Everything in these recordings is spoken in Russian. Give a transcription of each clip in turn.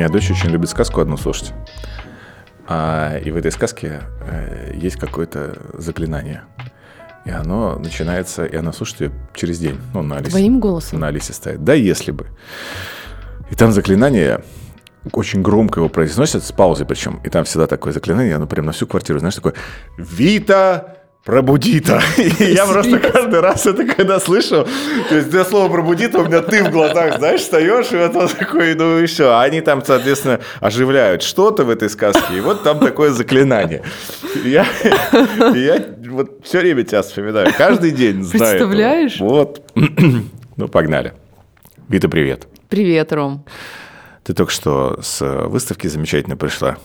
меня дочь очень любит сказку одну слушать. А, и в этой сказке э, есть какое-то заклинание. И оно начинается, и она слушает ее через день. Ну, на Алисе. Твоим голосом? На Алисе стоит. Да, если бы. И там заклинание, очень громко его произносят, с паузой причем. И там всегда такое заклинание, оно прям на всю квартиру, знаешь, такое «Вита, пробудита. И я просто каждый раз это когда слышу, то есть для слова пробудита у меня ты в глазах, знаешь, встаешь, и вот такой, ну и все. А они там, соответственно, оживляют что-то в этой сказке, и вот там такое заклинание. Я, я вот все время тебя вспоминаю, каждый день знаю. Представляешь? Это. Вот. Ну, погнали. Вита, привет. Привет, Ром. Ты только что с выставки замечательно пришла.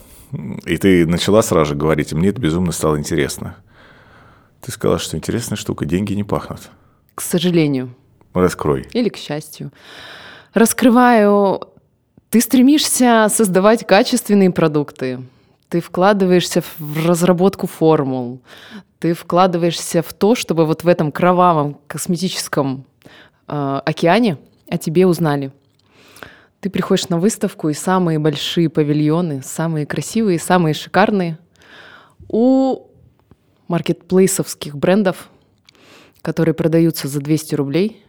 И ты начала сразу же говорить, и мне это безумно стало интересно. Ты сказала, что интересная штука, деньги не пахнут. К сожалению. Раскрой. Или к счастью. Раскрываю. Ты стремишься создавать качественные продукты. Ты вкладываешься в разработку формул. Ты вкладываешься в то, чтобы вот в этом кровавом косметическом э, океане о тебе узнали. Ты приходишь на выставку, и самые большие павильоны, самые красивые, самые шикарные у маркетплейсовских брендов, которые продаются за 200 рублей.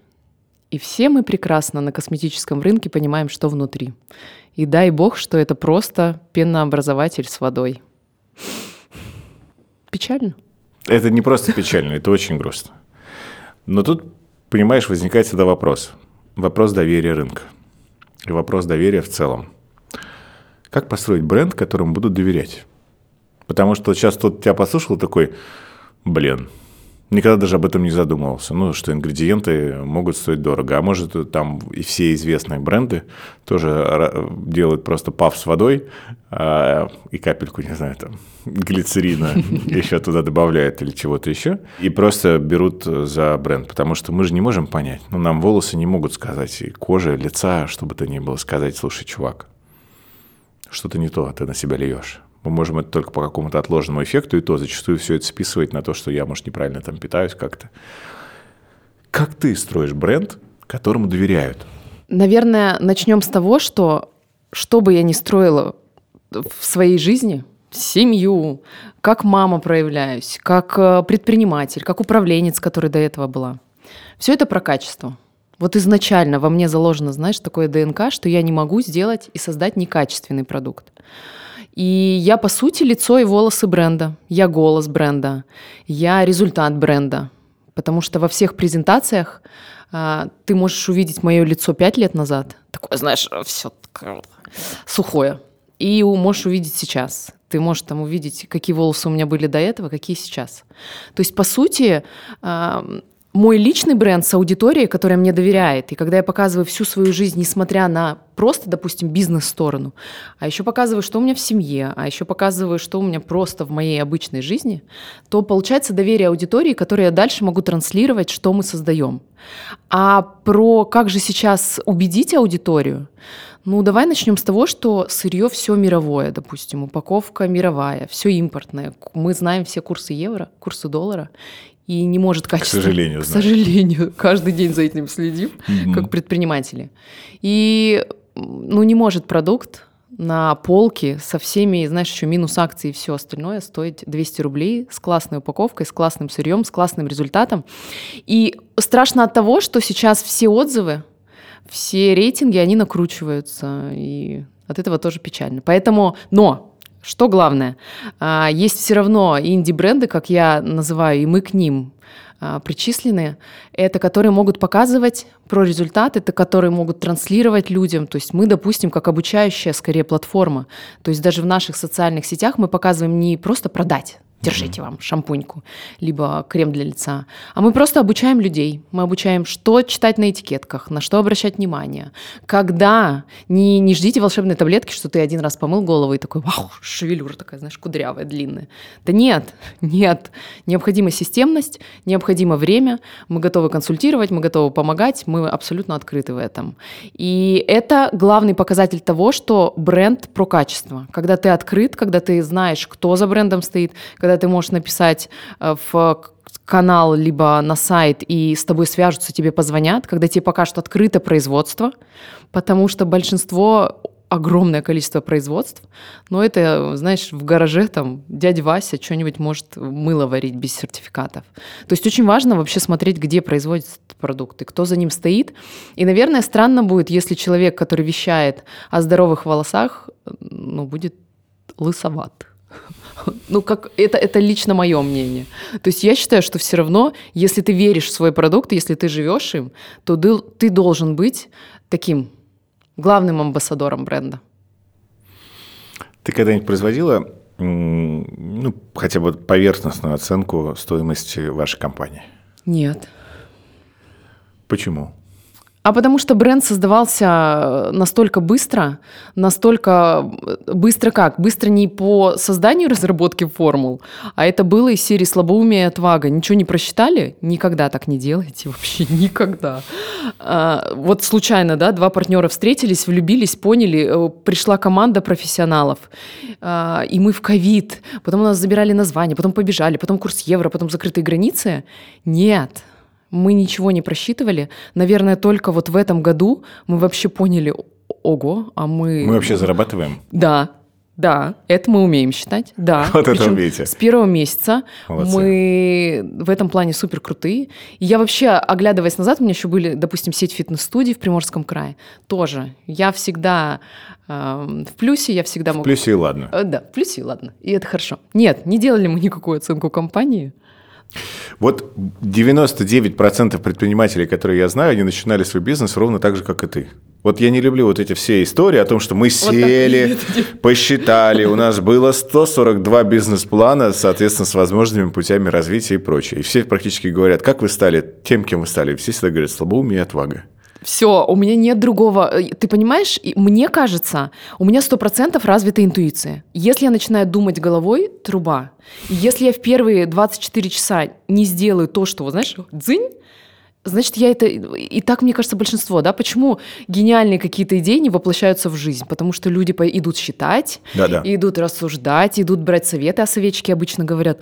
И все мы прекрасно на косметическом рынке понимаем, что внутри. И дай бог, что это просто пенообразователь с водой. Печально? Это не просто печально, это очень грустно. Но тут, понимаешь, возникает всегда вопрос. Вопрос доверия рынка. И вопрос доверия в целом. Как построить бренд, которому будут доверять? Потому что сейчас тот тебя послушал такой, блин, никогда даже об этом не задумывался. Ну, что ингредиенты могут стоить дорого. А может, там и все известные бренды тоже делают просто пав с водой а, и капельку, не знаю, там, глицерина еще туда добавляют или чего-то еще. И просто берут за бренд. Потому что мы же не можем понять. Ну, нам волосы не могут сказать, и кожа, лица, что бы то ни было, сказать, слушай, чувак, что-то не то, ты на себя льешь. Мы можем это только по какому-то отложенному эффекту, и то зачастую все это списывать на то, что я, может, неправильно там питаюсь как-то. Как ты строишь бренд, которому доверяют? Наверное, начнем с того, что что бы я ни строила в своей жизни, семью, как мама проявляюсь, как э, предприниматель, как управленец, который до этого была. Все это про качество. Вот изначально во мне заложено, знаешь, такое ДНК, что я не могу сделать и создать некачественный продукт. И я, по сути, лицо и волосы бренда. Я голос бренда. Я результат бренда. Потому что во всех презентациях а, ты можешь увидеть мое лицо пять лет назад. Такое, знаешь, все сухое. И можешь увидеть сейчас. Ты можешь там увидеть, какие волосы у меня были до этого, какие сейчас. То есть, по сути, а, мой личный бренд с аудиторией, которая мне доверяет. И когда я показываю всю свою жизнь, несмотря на просто, допустим, бизнес-сторону, а еще показываю, что у меня в семье, а еще показываю, что у меня просто в моей обычной жизни, то получается доверие аудитории, которое я дальше могу транслировать, что мы создаем. А про как же сейчас убедить аудиторию, ну, давай начнем с того, что сырье все мировое, допустим, упаковка мировая, все импортное. Мы знаем все курсы евро, курсы доллара, и не может качественно. К сожалению, К сожалению, каждый день за этим следим, mm-hmm. как предприниматели. И ну не может продукт на полке со всеми, знаешь, еще минус акции и все остальное стоить 200 рублей с классной упаковкой, с классным сырьем, с классным результатом. И страшно от того, что сейчас все отзывы, все рейтинги, они накручиваются, и от этого тоже печально. Поэтому, но что главное? А, есть все равно инди-бренды, как я называю, и мы к ним а, причислены, это которые могут показывать про результат, это которые могут транслировать людям. То есть мы, допустим, как обучающая скорее платформа. То есть даже в наших социальных сетях мы показываем не просто продать, держите вам шампуньку, либо крем для лица. А мы просто обучаем людей. Мы обучаем, что читать на этикетках, на что обращать внимание. Когда не, не ждите волшебной таблетки, что ты один раз помыл голову и такой, вау, шевелюра такая, знаешь, кудрявая, длинная. Да нет, нет. Необходима системность, необходимо время. Мы готовы консультировать, мы готовы помогать, мы абсолютно открыты в этом. И это главный показатель того, что бренд про качество. Когда ты открыт, когда ты знаешь, кто за брендом стоит, когда ты можешь написать э, в канал, либо на сайт, и с тобой свяжутся, тебе позвонят, когда тебе покажут открытое производство, потому что большинство огромное количество производств, но это, знаешь, в гараже там дядя Вася что-нибудь может мыло варить без сертификатов. То есть очень важно вообще смотреть, где производятся продукты, кто за ним стоит. И, наверное, странно будет, если человек, который вещает о здоровых волосах, ну, будет лысоват. Ну, как это, это лично мое мнение. То есть я считаю, что все равно, если ты веришь в свой продукт, если ты живешь им, то ты, ты должен быть таким главным амбассадором бренда. Ты когда-нибудь производила ну, хотя бы поверхностную оценку стоимости вашей компании? Нет. Почему? А потому что бренд создавался э, настолько быстро, настолько э, быстро как? Быстро не по созданию разработки формул, а это было из серии слабоумие и отвага. Ничего не просчитали? Никогда так не делайте, вообще никогда. А, вот случайно, да, два партнера встретились, влюбились, поняли, э, пришла команда профессионалов, а, и мы в ковид, потом у нас забирали название, потом побежали, потом курс евро, потом закрытые границы. Нет, мы ничего не просчитывали. Наверное, только вот в этом году мы вообще поняли, ого, а мы... Мы вообще зарабатываем? Да, да, это мы умеем считать, да. Вот это умеете. С первого месяца Молодцы. мы в этом плане супер крутые. И я вообще, оглядываясь назад, у меня еще были, допустим, сеть фитнес-студий в Приморском крае. Тоже. Я всегда э, в плюсе, я всегда могу... В плюсе и ладно. Э, да, в плюсе и ладно. И это хорошо. Нет, не делали мы никакую оценку компании. Вот 99% предпринимателей, которые я знаю, они начинали свой бизнес ровно так же, как и ты. Вот я не люблю вот эти все истории о том, что мы сели, вот посчитали, у нас было 142 бизнес-плана, соответственно, с возможными путями развития и прочее. И все практически говорят, как вы стали тем, кем вы стали. Все всегда говорят, слабоумие и отвага. Все, у меня нет другого. Э, ты понимаешь, мне кажется, у меня сто процентов развита интуиция. Если я начинаю думать головой, труба. И если я в первые 24 часа не сделаю то, что, знаешь, дзынь, Значит, я это... И так, мне кажется, большинство, да? Почему гениальные какие-то идеи не воплощаются в жизнь? Потому что люди идут считать, Да-да. идут рассуждать, идут брать советы, а советчики обычно говорят,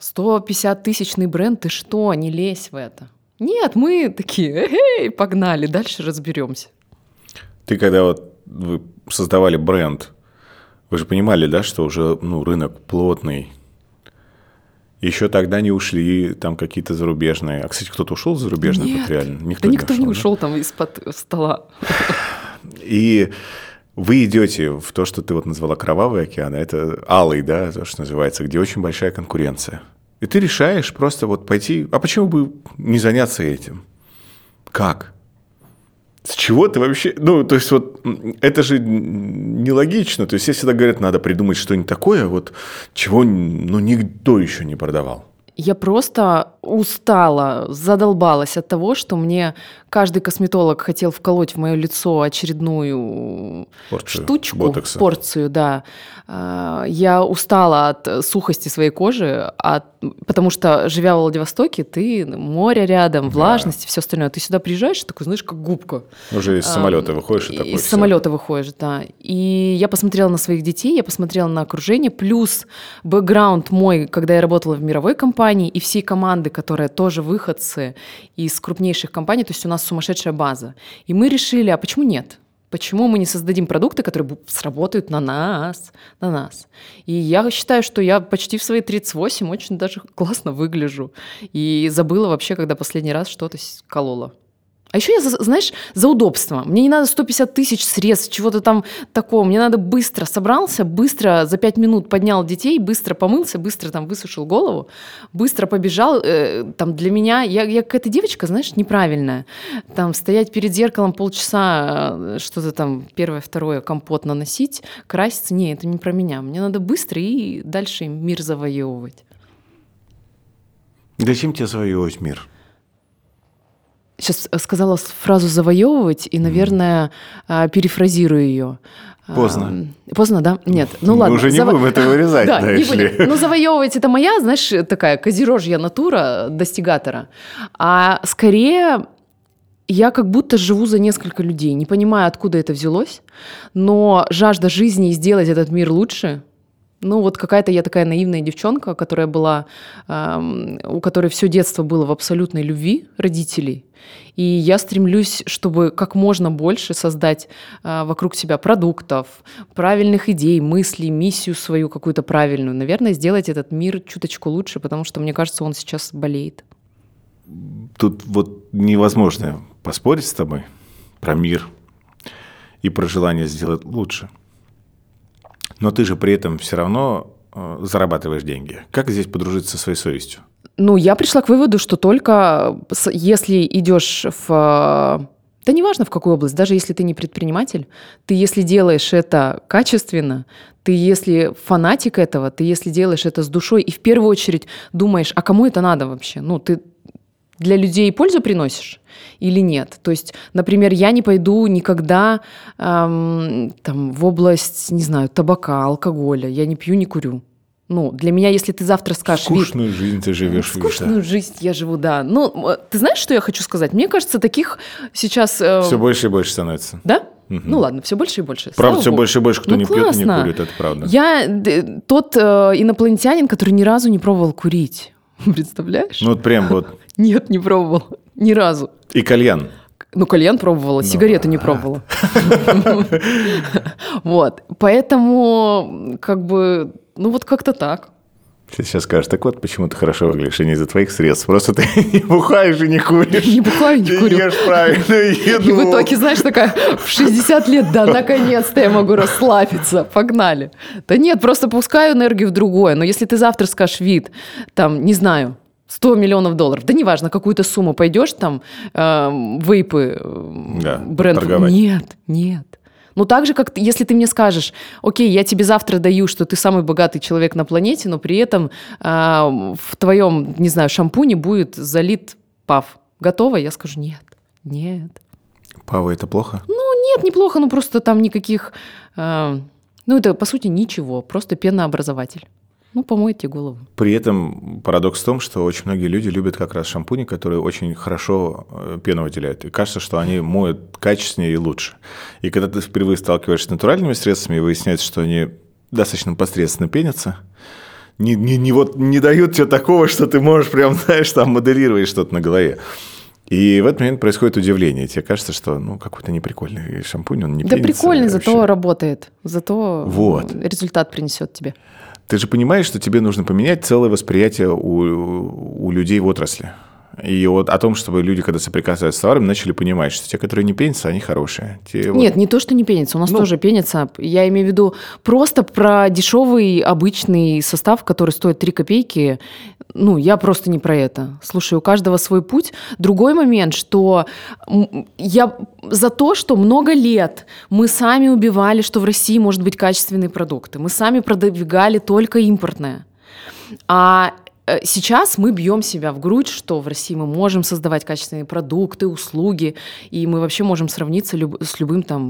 150 тысячный бренд, ты что, не лезь в это. Нет, мы такие, эй, погнали, дальше разберемся. Ты когда вот вы создавали бренд, вы же понимали, да, что уже ну, рынок плотный. Еще тогда не ушли там какие-то зарубежные. А, кстати, кто-то ушел зарубежный Нет, реально? Никто да никто не ушел, не ушел да? там из-под стола. И вы идете в то, что ты вот назвала кровавый океан, а это алый, да, то, что называется, где очень большая конкуренция. И ты решаешь просто вот пойти, а почему бы не заняться этим? Как? С чего ты вообще... Ну, то есть вот это же нелогично. То есть все всегда говорят, надо придумать что-нибудь такое, вот чего ну, никто еще не продавал. Я просто устала, задолбалась от того, что мне каждый косметолог хотел вколоть в мое лицо очередную порцию, штучку, ботокса. порцию, да. А, я устала от сухости своей кожи, от, потому что, живя в Владивостоке, ты море рядом, влажность да. и все остальное. Ты сюда приезжаешь, такой, знаешь, как губка. Уже из самолета выходишь и такой. Из все. самолета выходишь, да. И я посмотрела на своих детей, я посмотрела на окружение, плюс бэкграунд мой, когда я работала в мировой компании, и всей команды, которые тоже выходцы из крупнейших компаний, то есть у нас сумасшедшая база. И мы решили, а почему нет? Почему мы не создадим продукты, которые сработают на нас, на нас? И я считаю, что я почти в свои 38 очень даже классно выгляжу. И забыла вообще, когда последний раз что-то колола. А еще я, знаешь, за удобство. Мне не надо 150 тысяч средств, чего-то там такого. Мне надо быстро собрался, быстро за 5 минут поднял детей, быстро помылся, быстро там высушил голову, быстро побежал. Э, там для меня, я, я какая-то девочка, знаешь, неправильная. Там стоять перед зеркалом полчаса, э, что-то там первое, второе, компот наносить, краситься. Не, это не про меня. Мне надо быстро и дальше мир завоевывать. Зачем тебе завоевывать мир? Сейчас э, сказала фразу завоевывать и, наверное, mm. перефразирую ее. Поздно. Поздно, да? Нет. Ну Мы ладно. уже не Заво... будем это вырезать, да, не будем. Ну, завоевывать это моя, знаешь, такая козерожья натура достигатора. А скорее я как будто живу за несколько людей, не понимаю, откуда это взялось, но жажда жизни и сделать этот мир лучше Ну, вот какая-то я такая наивная девчонка, которая была, эм, у которой все детство было в абсолютной любви родителей. И я стремлюсь, чтобы как можно больше создать э, вокруг себя продуктов, правильных идей, мыслей, миссию свою какую-то правильную. Наверное, сделать этот мир чуточку лучше, потому что, мне кажется, он сейчас болеет. Тут вот невозможно поспорить с тобой про мир и про желание сделать лучше – но ты же при этом все равно э, зарабатываешь деньги. Как здесь подружиться со своей совестью? Ну, я пришла к выводу, что только если идешь в... Да неважно в какую область, даже если ты не предприниматель, ты если делаешь это качественно, ты если фанатик этого, ты если делаешь это с душой и в первую очередь думаешь, а кому это надо вообще? Ну, ты для людей пользу приносишь или нет. То есть, например, я не пойду никогда эм, там, в область, не знаю, табака, алкоголя. Я не пью, не курю. Ну, для меня, если ты завтра скажешь... Скучную вид, жизнь ты живешь. Скучную да. жизнь я живу, да. Ну, ты знаешь, что я хочу сказать? Мне кажется, таких сейчас... Э... Все больше и больше становится. Да? Угу. Ну ладно, все больше и больше. Правда, Слава все Богу. больше и больше, кто ну, не классно. пьет и не курит, это правда. Я тот э, инопланетянин, который ни разу не пробовал курить. Представляешь? Ну вот прям вот. Нет, не пробовал. Ни разу. И кальян. Ну, кальян пробовала, ну, сигареты не пробовала. Вот. Поэтому, как бы, ну вот как-то так. Ты сейчас скажешь, так вот, почему ты хорошо выглядишь, и не из-за твоих средств. Просто ты не бухаешь и не куришь. Не бухаю, не курю. ешь правильную еду. И в итоге, знаешь, такая, в 60 лет, да, наконец-то я могу расслабиться, погнали. Да нет, просто пускаю энергию в другое. Но если ты завтра скажешь вид, там, не знаю, 100 миллионов долларов, да неважно, какую-то сумму пойдешь там, э, вейпы, э, да, бренд. Торговать. Нет, нет. Ну, так же, как если ты мне скажешь, окей, я тебе завтра даю, что ты самый богатый человек на планете, но при этом э, в твоем, не знаю, шампуне будет залит пав. Готово? Я скажу, нет, нет. Пава это плохо? Ну, нет, неплохо, ну просто там никаких... Э, ну, это, по сути, ничего, просто пенообразователь. Ну, помойте голову. При этом парадокс в том, что очень многие люди любят как раз шампуни, которые очень хорошо э, пену выделяют. И кажется, что они моют качественнее и лучше. И когда ты впервые сталкиваешься с натуральными средствами, выясняется, что они достаточно посредственно пенятся, не, не, не, вот, не дают тебе такого, что ты можешь прям, знаешь, там моделировать что-то на голове. И в этот момент происходит удивление. Тебе кажется, что ну какой-то неприкольный шампунь, он не Да прикольный, зато работает. Зато вот. результат принесет тебе. Ты же понимаешь, что тебе нужно поменять целое восприятие у, у людей в отрасли. И вот о том, чтобы люди, когда соприкасаются с товаром, начали понимать, что те, которые не пенятся, они хорошие. Те Нет, вот... не то, что не пенятся, у нас ну... тоже пенятся. Я имею в виду просто про дешевый обычный состав, который стоит 3 копейки. Ну, я просто не про это. Слушай, у каждого свой путь. Другой момент, что я за то, что много лет мы сами убивали, что в России может быть качественные продукты. Мы сами продвигали только импортное. А сейчас мы бьем себя в грудь, что в России мы можем создавать качественные продукты, услуги, и мы вообще можем сравниться люб- с любым там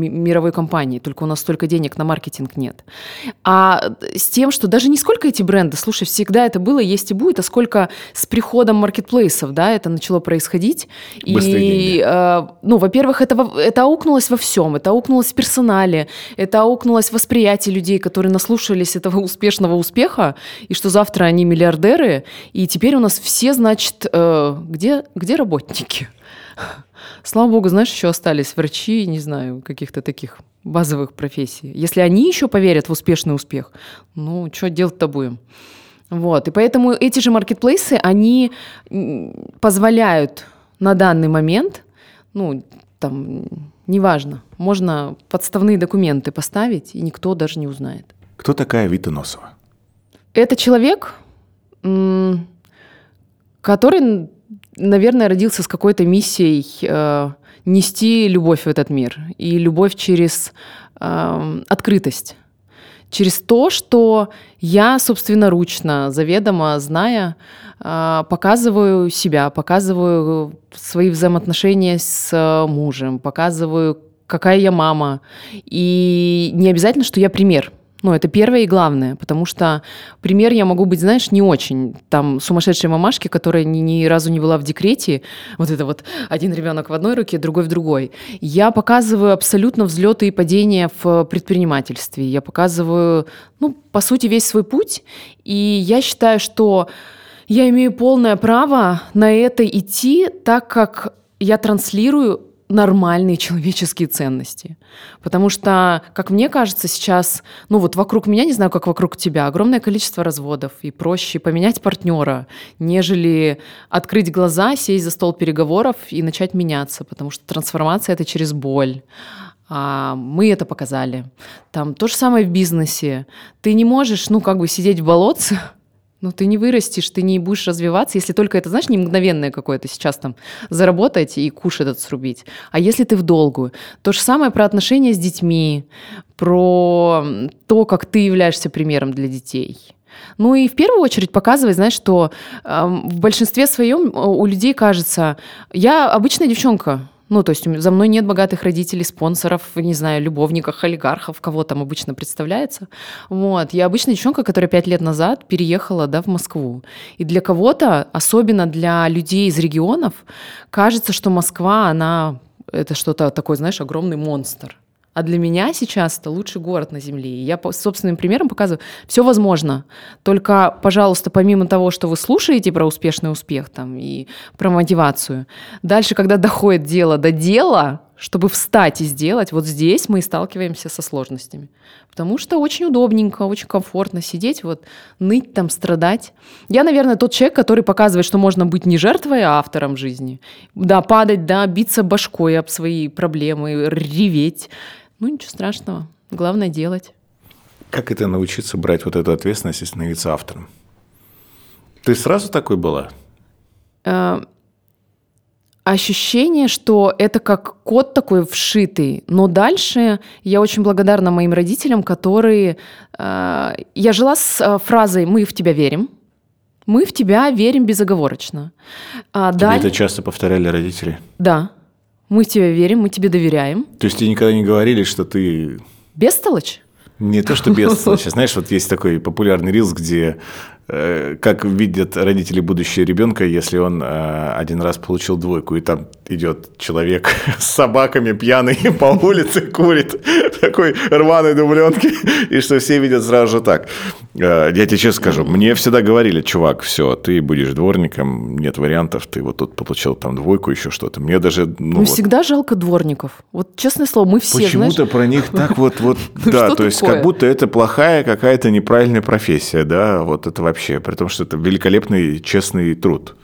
мировой компанией, только у нас столько денег на маркетинг нет. А с тем, что даже не сколько эти бренды, слушай, всегда это было, есть и будет, а сколько с приходом маркетплейсов, да, это начало происходить. Быстрые и, э, ну, во-первых, это, это аукнулось во всем, это аукнулось в персонале, это аукнулось в восприятии людей, которые наслушались этого успешного успеха, и что завтра они миллиардеры миллиардеры, и теперь у нас все, значит, э, где, где работники? Слава богу, знаешь, еще остались врачи, не знаю, каких-то таких базовых профессий. Если они еще поверят в успешный успех, ну, что делать-то будем? Вот, и поэтому эти же маркетплейсы, они позволяют на данный момент, ну, там, неважно, можно подставные документы поставить, и никто даже не узнает. Кто такая Вита Носова? Это человек, который, наверное, родился с какой-то миссией э, нести любовь в этот мир и любовь через э, открытость, через то, что я собственноручно, заведомо зная, э, показываю себя, показываю свои взаимоотношения с мужем, показываю, какая я мама, и не обязательно, что я пример Ну, это первое и главное, потому что пример я могу быть, знаешь, не очень. Там сумасшедшей мамашки, которая ни, ни разу не была в декрете, вот это вот один ребенок в одной руке, другой в другой. Я показываю абсолютно взлеты и падения в предпринимательстве. Я показываю, ну, по сути, весь свой путь. И я считаю, что я имею полное право на это идти, так как я транслирую нормальные человеческие ценности. Потому что, как мне кажется, сейчас, ну вот вокруг меня, не знаю, как вокруг тебя, огромное количество разводов, и проще поменять партнера, нежели открыть глаза, сесть за стол переговоров и начать меняться, потому что трансформация — это через боль. А мы это показали. Там то же самое в бизнесе. Ты не можешь, ну, как бы сидеть в болотце, ну, ты не вырастешь, ты не будешь развиваться, если только это, знаешь, не мгновенное какое-то сейчас там заработать и куш этот срубить. А если ты в долгую? То же самое про отношения с детьми, про то, как ты являешься примером для детей. Ну и в первую очередь показывать, знаешь, что э, в большинстве своем у людей кажется, я обычная девчонка, ну, то есть за мной нет богатых родителей, спонсоров, не знаю, любовников, олигархов, кого там обычно представляется. Вот. Я обычная девчонка, которая пять лет назад переехала да, в Москву. И для кого-то, особенно для людей из регионов, кажется, что Москва, она это что-то такое, знаешь, огромный монстр. А для меня сейчас это лучший город на Земле. И я по собственным примером показываю, все возможно. Только, пожалуйста, помимо того, что вы слушаете про успешный успех там, и про мотивацию, дальше, когда доходит дело до дела, чтобы встать и сделать, вот здесь мы и сталкиваемся со сложностями. Потому что очень удобненько, очень комфортно сидеть, вот ныть там, страдать. Я, наверное, тот человек, который показывает, что можно быть не жертвой, а автором жизни. Да, падать, да, биться башкой об свои проблемы, реветь. Ну, ничего страшного. Главное делать. Как это научиться брать вот эту ответственность и становиться автором? Ты сразу такой была? Э, ощущение, что это как код такой вшитый. Но дальше я очень благодарна моим родителям, которые... Э, я жила с э, фразой «мы в тебя верим», мы в тебя верим безоговорочно. А Тебе даль... это часто повторяли родители? Да. Мы в тебя верим, мы тебе доверяем. То есть тебе никогда не говорили, что ты... Бестолочь? Не то, что бестолочь. Знаешь, вот есть такой популярный рилс, где Э, как видят родители будущего ребенка, если он э, один раз получил двойку, и там идет человек с собаками пьяный по улице курит такой рваной дубленки, и что все видят сразу же так. Э, я тебе честно скажу, мне всегда говорили, чувак, все, ты будешь дворником, нет вариантов, ты вот тут получил там двойку, еще что-то. Мне даже... Ну, ну вот... всегда жалко дворников. Вот честное слово, мы все, Почему-то про них так вот, вот, ну да, то есть как будто это плохая какая-то неправильная профессия, да, вот это вообще, при том, что это великолепный, честный труд.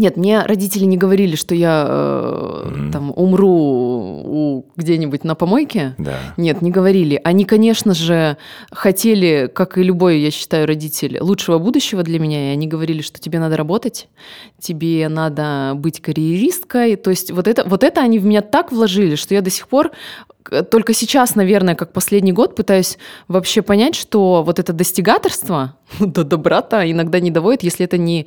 Нет, мне родители не говорили, что я э, mm-hmm. там умру у, где-нибудь на помойке. Да. Нет, не говорили. Они, конечно же, хотели, как и любой, я считаю, родитель, лучшего будущего для меня. И они говорили, что тебе надо работать, тебе надо быть карьеристкой. То есть вот это, вот это они в меня так вложили, что я до сих пор только сейчас, наверное, как последний год пытаюсь вообще понять, что вот это достигаторство до добра-то иногда не доводит, если это не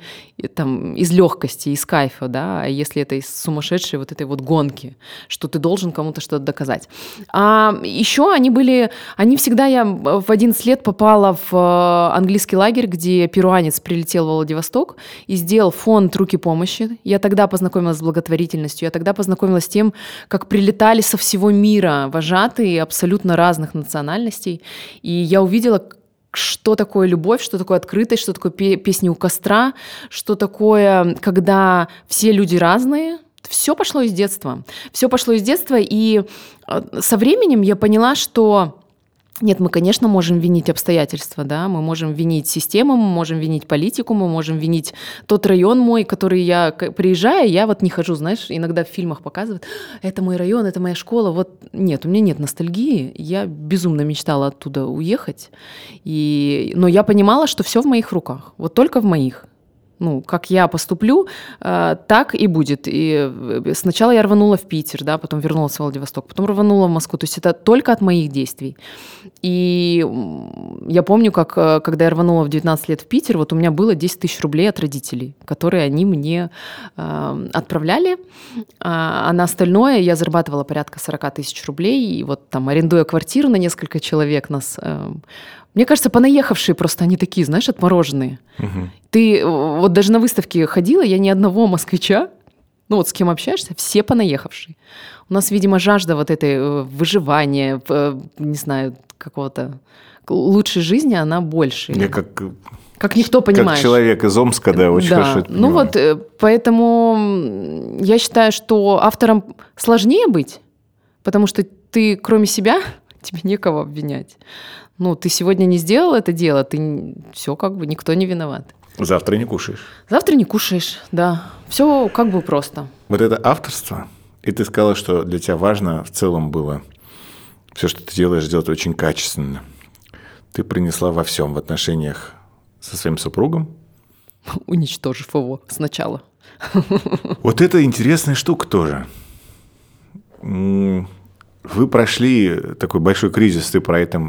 там, из легкости, из кайфа, да, а если это из сумасшедшей вот этой вот гонки, что ты должен кому-то что-то доказать. А еще они были, они всегда, я в 11 лет попала в э, английский лагерь, где перуанец прилетел в Владивосток и сделал фонд руки помощи. Я тогда познакомилась с благотворительностью, я тогда познакомилась с тем, как прилетали со всего мира вожатые абсолютно разных национальностей. И я увидела, что такое любовь, что такое открытость, что такое песни у костра, что такое, когда все люди разные. Все пошло из детства. Все пошло из детства, и э, со временем я поняла, что нет, мы, конечно, можем винить обстоятельства, да, мы можем винить систему, мы можем винить политику, мы можем винить тот район мой, который я приезжаю, я вот не хожу, знаешь, иногда в фильмах показывают, это мой район, это моя школа, вот нет, у меня нет ностальгии, я безумно мечтала оттуда уехать, и... но я понимала, что все в моих руках, вот только в моих. Ну, как я поступлю, э, так и будет. И э, сначала я рванула в Питер, да, потом вернулась в Владивосток, потом рванула в Москву. То есть это только от моих действий. И я помню, как э, когда я рванула в 19 лет в Питер, вот у меня было 10 тысяч рублей от родителей, которые они мне э, отправляли. А, а на остальное я зарабатывала порядка 40 тысяч рублей. И вот там, арендуя квартиру на несколько человек, нас э, мне кажется, понаехавшие просто они такие, знаешь, отмороженные. Угу. Ты вот даже на выставке ходила, я ни одного москвича, ну вот с кем общаешься, все понаехавшие. У нас, видимо, жажда вот этой э, выживания, э, не знаю, какого-то лучшей жизни, она больше. Я как как никто понимает. Как человек из Омска, да, очень да. хорошо это Ну вот, э, поэтому я считаю, что автором сложнее быть, потому что ты, кроме себя, тебе некого обвинять ну, ты сегодня не сделал это дело, ты все как бы никто не виноват. Завтра не кушаешь. Завтра не кушаешь, да. Все как бы просто. Вот это авторство, и ты сказала, что для тебя важно в целом было все, что ты делаешь, делать очень качественно. Ты принесла во всем в отношениях со своим супругом. Уничтожив его сначала. Вот это интересная штука тоже. Вы прошли такой большой кризис, ты про это,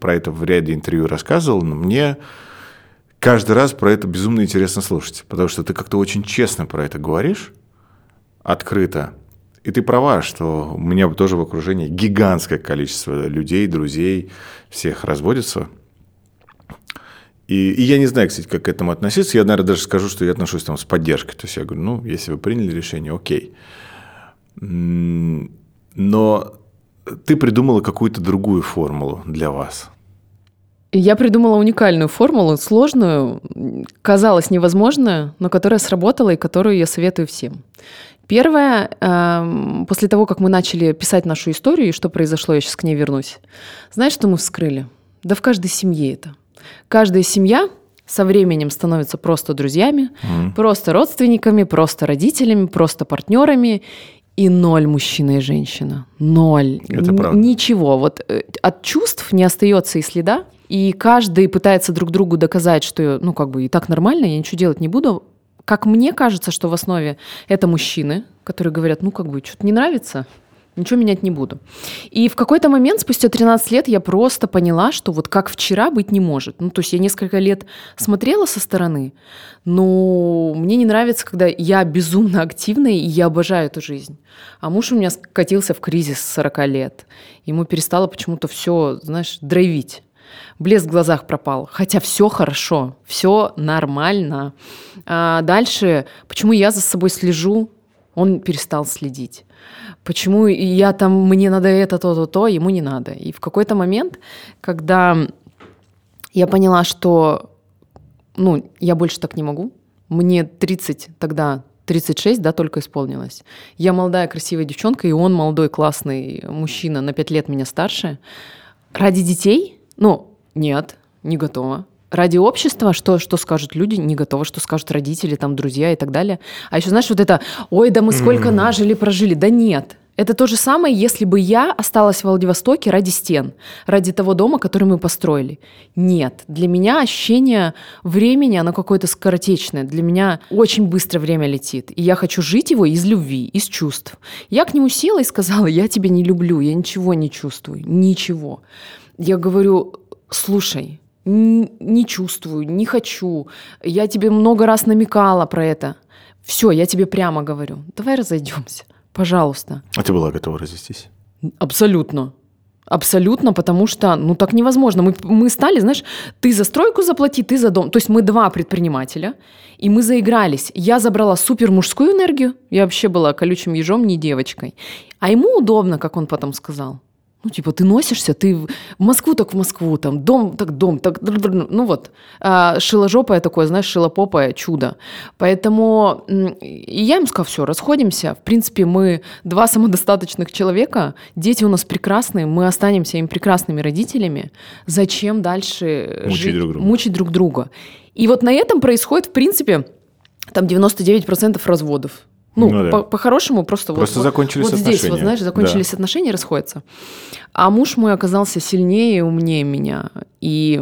про это в ряде интервью рассказывал, но мне каждый раз про это безумно интересно слушать, потому что ты как-то очень честно про это говоришь, открыто. И ты права, что у меня тоже в окружении гигантское количество людей, друзей, всех разводятся. И, и я не знаю, кстати, как к этому относиться. Я, наверное, даже скажу, что я отношусь там с поддержкой. То есть я говорю, ну, если вы приняли решение, окей. Но ты придумала какую-то другую формулу для вас. Я придумала уникальную формулу, сложную, казалось невозможную, но которая сработала и которую я советую всем. Первое, эм, после того, как мы начали писать нашу историю и что произошло, я сейчас к ней вернусь. Знаешь, что мы вскрыли? Да в каждой семье это. Каждая семья со временем становится просто друзьями, mm. просто родственниками, просто родителями, просто партнерами и ноль мужчина и женщина. Ноль. Это правда. Ничего. Вот э, от чувств не остается и следа. И каждый пытается друг другу доказать, что, ну, как бы и так нормально, я ничего делать не буду. Как мне кажется, что в основе это мужчины, которые говорят, ну, как бы, что-то не нравится, ничего менять не буду. И в какой-то момент, спустя 13 лет, я просто поняла, что вот как вчера быть не может. Ну, то есть я несколько лет смотрела со стороны, но мне не нравится, когда я безумно активная, и я обожаю эту жизнь. А муж у меня скатился в кризис 40 лет. Ему перестало почему-то все, знаешь, драйвить. Блеск в глазах пропал. Хотя все хорошо, все нормально. А дальше, почему я за собой слежу, он перестал следить почему я там, мне надо это, то, то, то, ему не надо. И в какой-то момент, когда я поняла, что, ну, я больше так не могу, мне 30 тогда 36, да, только исполнилось. Я молодая, красивая девчонка, и он молодой, классный мужчина, на 5 лет меня старше. Ради детей? Ну, нет, не готова ради общества, что, что скажут люди, не готовы, что скажут родители, там, друзья и так далее. А еще, знаешь, вот это, ой, да мы сколько mm. нажили, прожили. Да нет. Это то же самое, если бы я осталась в Владивостоке ради стен, ради того дома, который мы построили. Нет. Для меня ощущение времени, оно какое-то скоротечное. Для меня очень быстро время летит. И я хочу жить его из любви, из чувств. Я к нему села и сказала, я тебя не люблю, я ничего не чувствую, ничего. Я говорю, слушай, не чувствую, не хочу. Я тебе много раз намекала про это. Все, я тебе прямо говорю. Давай разойдемся, пожалуйста. А ты была готова развестись? Абсолютно. Абсолютно, потому что, ну, так невозможно. Мы, мы стали, знаешь, ты за стройку заплати, ты за дом. То есть мы два предпринимателя, и мы заигрались. Я забрала супер мужскую энергию, я вообще была колючим ежом, не девочкой. А ему удобно, как он потом сказал. Ну, типа, ты носишься, ты в Москву так в Москву, там, дом так дом, так, ну вот, а, шиложопое такое, знаешь, шилопопое чудо. Поэтому и я им сказала, все, расходимся. В принципе, мы два самодостаточных человека, дети у нас прекрасные, мы останемся им прекрасными родителями. Зачем дальше мучить, жить, друг, друга. мучить друг друга? И вот на этом происходит, в принципе, там 99% разводов. Ну, ну да. по-хорошему по просто, просто вот, закончились вот отношения. здесь, вот знаешь, закончились да. отношения, расходятся. А муж мой оказался сильнее и умнее меня. И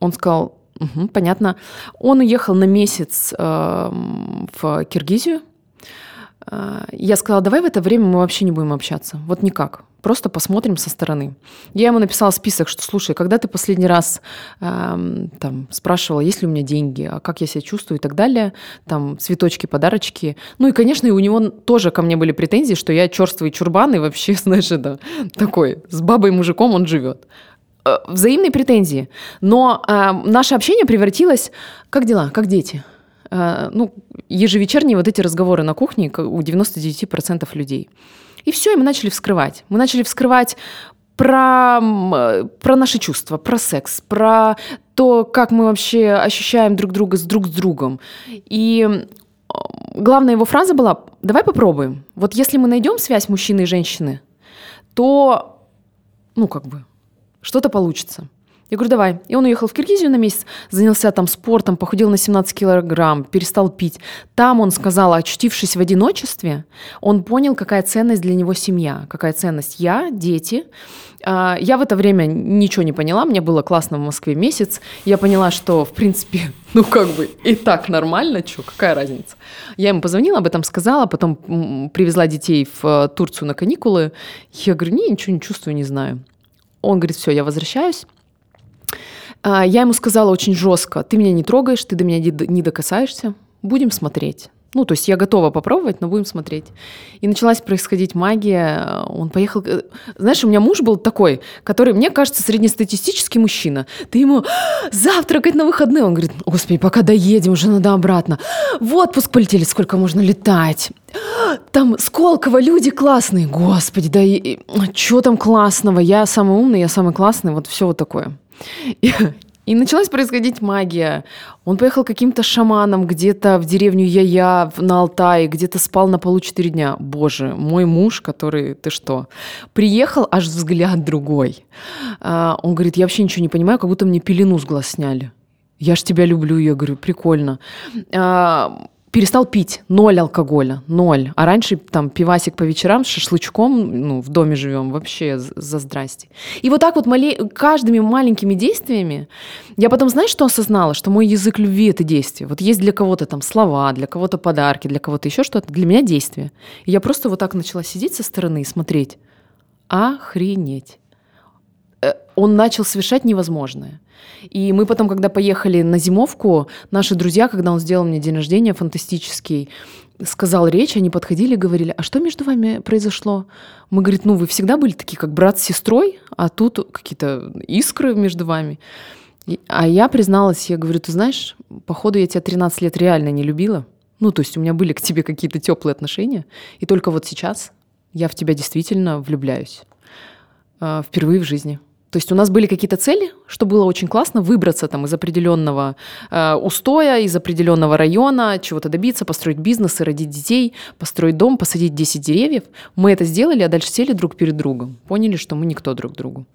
он сказал, Угу, понятно. Он уехал на месяц э, в Киргизию. Я сказала, давай в это время мы вообще не будем общаться. Вот никак. Просто посмотрим со стороны. Я ему написала список, что, слушай, когда ты последний раз э, там, спрашивала, есть ли у меня деньги, а как я себя чувствую и так далее, там, цветочки, подарочки. Ну и, конечно, и у него тоже ко мне были претензии, что я черствый чурбан и вообще, знаешь, это такой, с бабой мужиком он живет. Э, взаимные претензии. Но э, наше общение превратилось... Как дела? Как дети? Э, ну, ежевечерние вот эти разговоры на кухне у 99% людей. И все, и мы начали вскрывать. Мы начали вскрывать про, про наши чувства, про секс, про то, как мы вообще ощущаем друг друга с друг с другом. И э, главная его фраза была «давай попробуем». Вот если мы найдем связь мужчины и женщины, то, ну, как бы, что-то получится. Я говорю, давай. И он уехал в Киргизию на месяц, занялся там спортом, похудел на 17 килограмм, перестал пить. Там он сказал, очутившись в одиночестве, он понял, какая ценность для него семья, какая ценность я, дети. А, я в это время ничего не поняла, мне было классно в Москве месяц. Я поняла, что, в принципе, ну как бы и так нормально, что, какая разница. Я ему позвонила, об этом сказала, потом привезла детей в э, Турцию на каникулы. Я говорю, не, ничего не чувствую, не знаю. Он говорит, все, я возвращаюсь. А, я ему сказала очень жестко, ты меня не трогаешь, ты до меня не докасаешься, будем смотреть. Ну, то есть я готова попробовать, но будем смотреть. И началась происходить магия. Он поехал... Э, знаешь, у меня муж был такой, который, мне кажется, среднестатистический мужчина. Ты ему завтракать на выходные. Он говорит, господи, пока доедем, уже надо обратно. В отпуск полетели, сколько можно летать. Там Сколково, люди классные. Господи, да и, что там классного? Я самый умный, я самый классный. Вот все вот такое. И, и началась происходить магия. Он поехал каким-то шаманом где-то в деревню Яя на Алтае, где-то спал на полу четыре дня. Боже, мой муж, который, ты что, приехал, аж взгляд другой. А, он говорит, я вообще ничего не понимаю, как будто мне пелену с глаз сняли. Я ж тебя люблю, я говорю, прикольно. А, перестал пить. Ноль алкоголя. Ноль. А раньше там пивасик по вечерам с шашлычком, ну, в доме живем, вообще за здрасте. И вот так вот мале... каждыми маленькими действиями я потом, знаешь, что осознала? Что мой язык любви — это действие. Вот есть для кого-то там слова, для кого-то подарки, для кого-то еще что-то. Для меня действие. И я просто вот так начала сидеть со стороны и смотреть. Охренеть. Он начал совершать невозможное. И мы потом, когда поехали на зимовку, наши друзья, когда он сделал мне день рождения фантастический, сказал речь, они подходили и говорили, а что между вами произошло? Мы, говорит, ну вы всегда были такие, как брат с сестрой, а тут какие-то искры между вами. А я призналась, я говорю, ты знаешь, походу я тебя 13 лет реально не любила. Ну, то есть у меня были к тебе какие-то теплые отношения, и только вот сейчас я в тебя действительно влюбляюсь. Э, впервые в жизни. То есть у нас были какие-то цели, что было очень классно, выбраться там из определенного э, устоя, из определенного района, чего-то добиться, построить бизнес и родить детей, построить дом, посадить 10 деревьев. Мы это сделали, а дальше сели друг перед другом, поняли, что мы никто друг другу.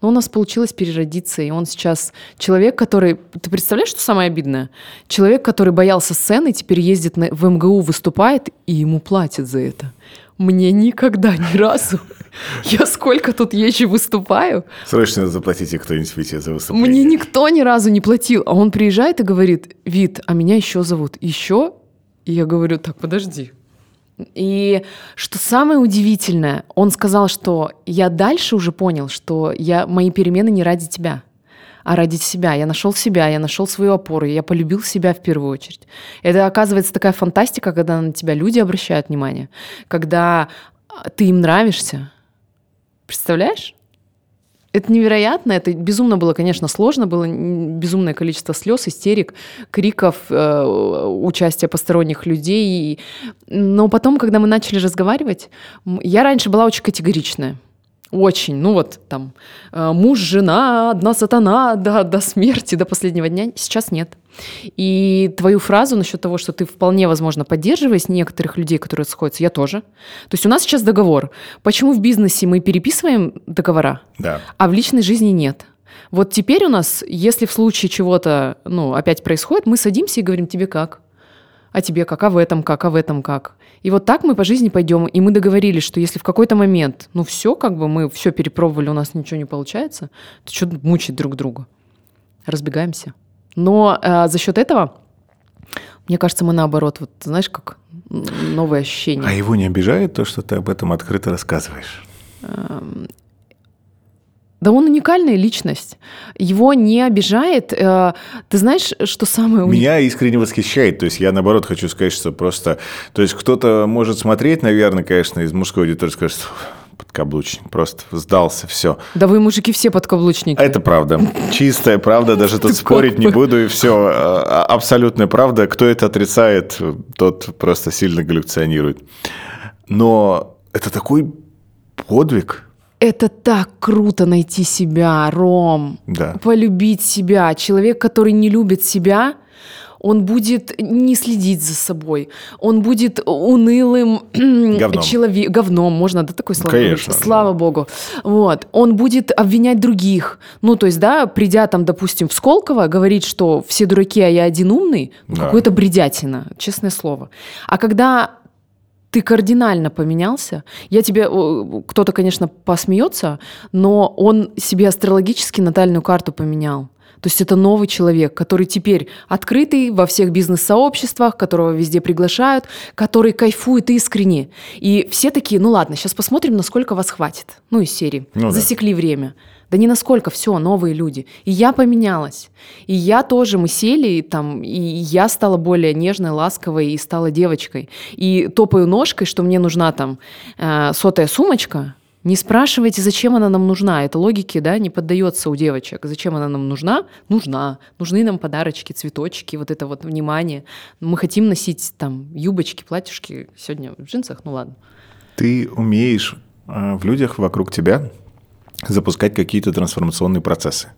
Но у нас получилось переродиться, и он сейчас человек, который... Ты представляешь, что самое обидное? Человек, который боялся сцены, теперь ездит на, в МГУ, выступает, и ему платят за это. Мне никогда ни разу. Я сколько тут езжу выступаю. Срочно заплатите кто-нибудь Вите за выступление. Мне никто ни разу не платил. А он приезжает и говорит, Вит, а меня еще зовут. Еще? И я говорю, так, подожди. И что самое удивительное, он сказал, что я дальше уже понял, что я, мои перемены не ради тебя а ради себя. Я нашел себя, я нашел свою опору, я полюбил себя в первую очередь. Это оказывается такая фантастика, когда на тебя люди обращают внимание, когда а, ты им нравишься. Представляешь? Это невероятно, это безумно было, конечно, сложно, было безумное количество слез, истерик, криков, э, участия посторонних людей. Но потом, когда мы начали разговаривать, я раньше была очень категоричная. Очень, ну вот там э, муж, жена, одна сатана до, до смерти, до последнего дня. Сейчас нет. И твою фразу насчет того, что ты вполне, возможно, поддерживаешь некоторых людей, которые сходятся, я тоже. То есть у нас сейчас договор. Почему в бизнесе мы переписываем договора, да. а в личной жизни нет? Вот теперь у нас, если в случае чего-то, ну, опять происходит, мы садимся и говорим, тебе как? А тебе как, а в этом как, а в этом как. И вот так мы по жизни пойдем. И мы договорились, что если в какой-то момент, ну все, как бы мы все перепробовали, у нас ничего не получается, то что мучить друг друга? Разбегаемся. Но э, за счет этого, мне кажется, мы наоборот, вот знаешь, как новые ощущения. А его не обижает то, что ты об этом открыто рассказываешь? Да он уникальная личность. Его не обижает. Э, ты знаешь, что самое? Меня искренне восхищает. То есть я, наоборот, хочу сказать, что просто... То есть кто-то может смотреть, наверное, конечно, из мужской аудитории, скажет, что подкаблучник, просто сдался, все. Да вы, мужики, все подкаблучники. Это правда. Чистая правда, даже тут спорить не буду, и все. А, абсолютная правда. Кто это отрицает, тот просто сильно галлюционирует. Но это такой подвиг, это так круто найти себя, Ром. Да. Полюбить себя. Человек, который не любит себя, он будет не следить за собой, он будет унылым человеком, говном, можно, да, такое слово? Конечно. Слава да. богу. Вот. Он будет обвинять других. Ну, то есть, да, придя там, допустим, в Сколково, говорить, что все дураки, а я один умный, да. какое-то бредятина, честное слово. А когда ты кардинально поменялся. Я тебе, кто-то, конечно, посмеется, но он себе астрологически натальную карту поменял. То есть это новый человек, который теперь открытый во всех бизнес-сообществах, которого везде приглашают, который кайфует искренне. И все такие, ну ладно, сейчас посмотрим, насколько вас хватит. Ну, из серии. Ну, Засекли да. время. Да не насколько, все, новые люди. И я поменялась. И я тоже, мы сели, и, там, и я стала более нежной, ласковой, и стала девочкой. И топаю ножкой, что мне нужна там э, сотая сумочка, не спрашивайте, зачем она нам нужна. Это логике да, не поддается у девочек. Зачем она нам нужна? Нужна. Нужны нам подарочки, цветочки, вот это вот внимание. Мы хотим носить там юбочки, платьюшки. Сегодня в джинсах, ну ладно. Ты умеешь э, в людях вокруг тебя запускать какие-то трансформационные процессы.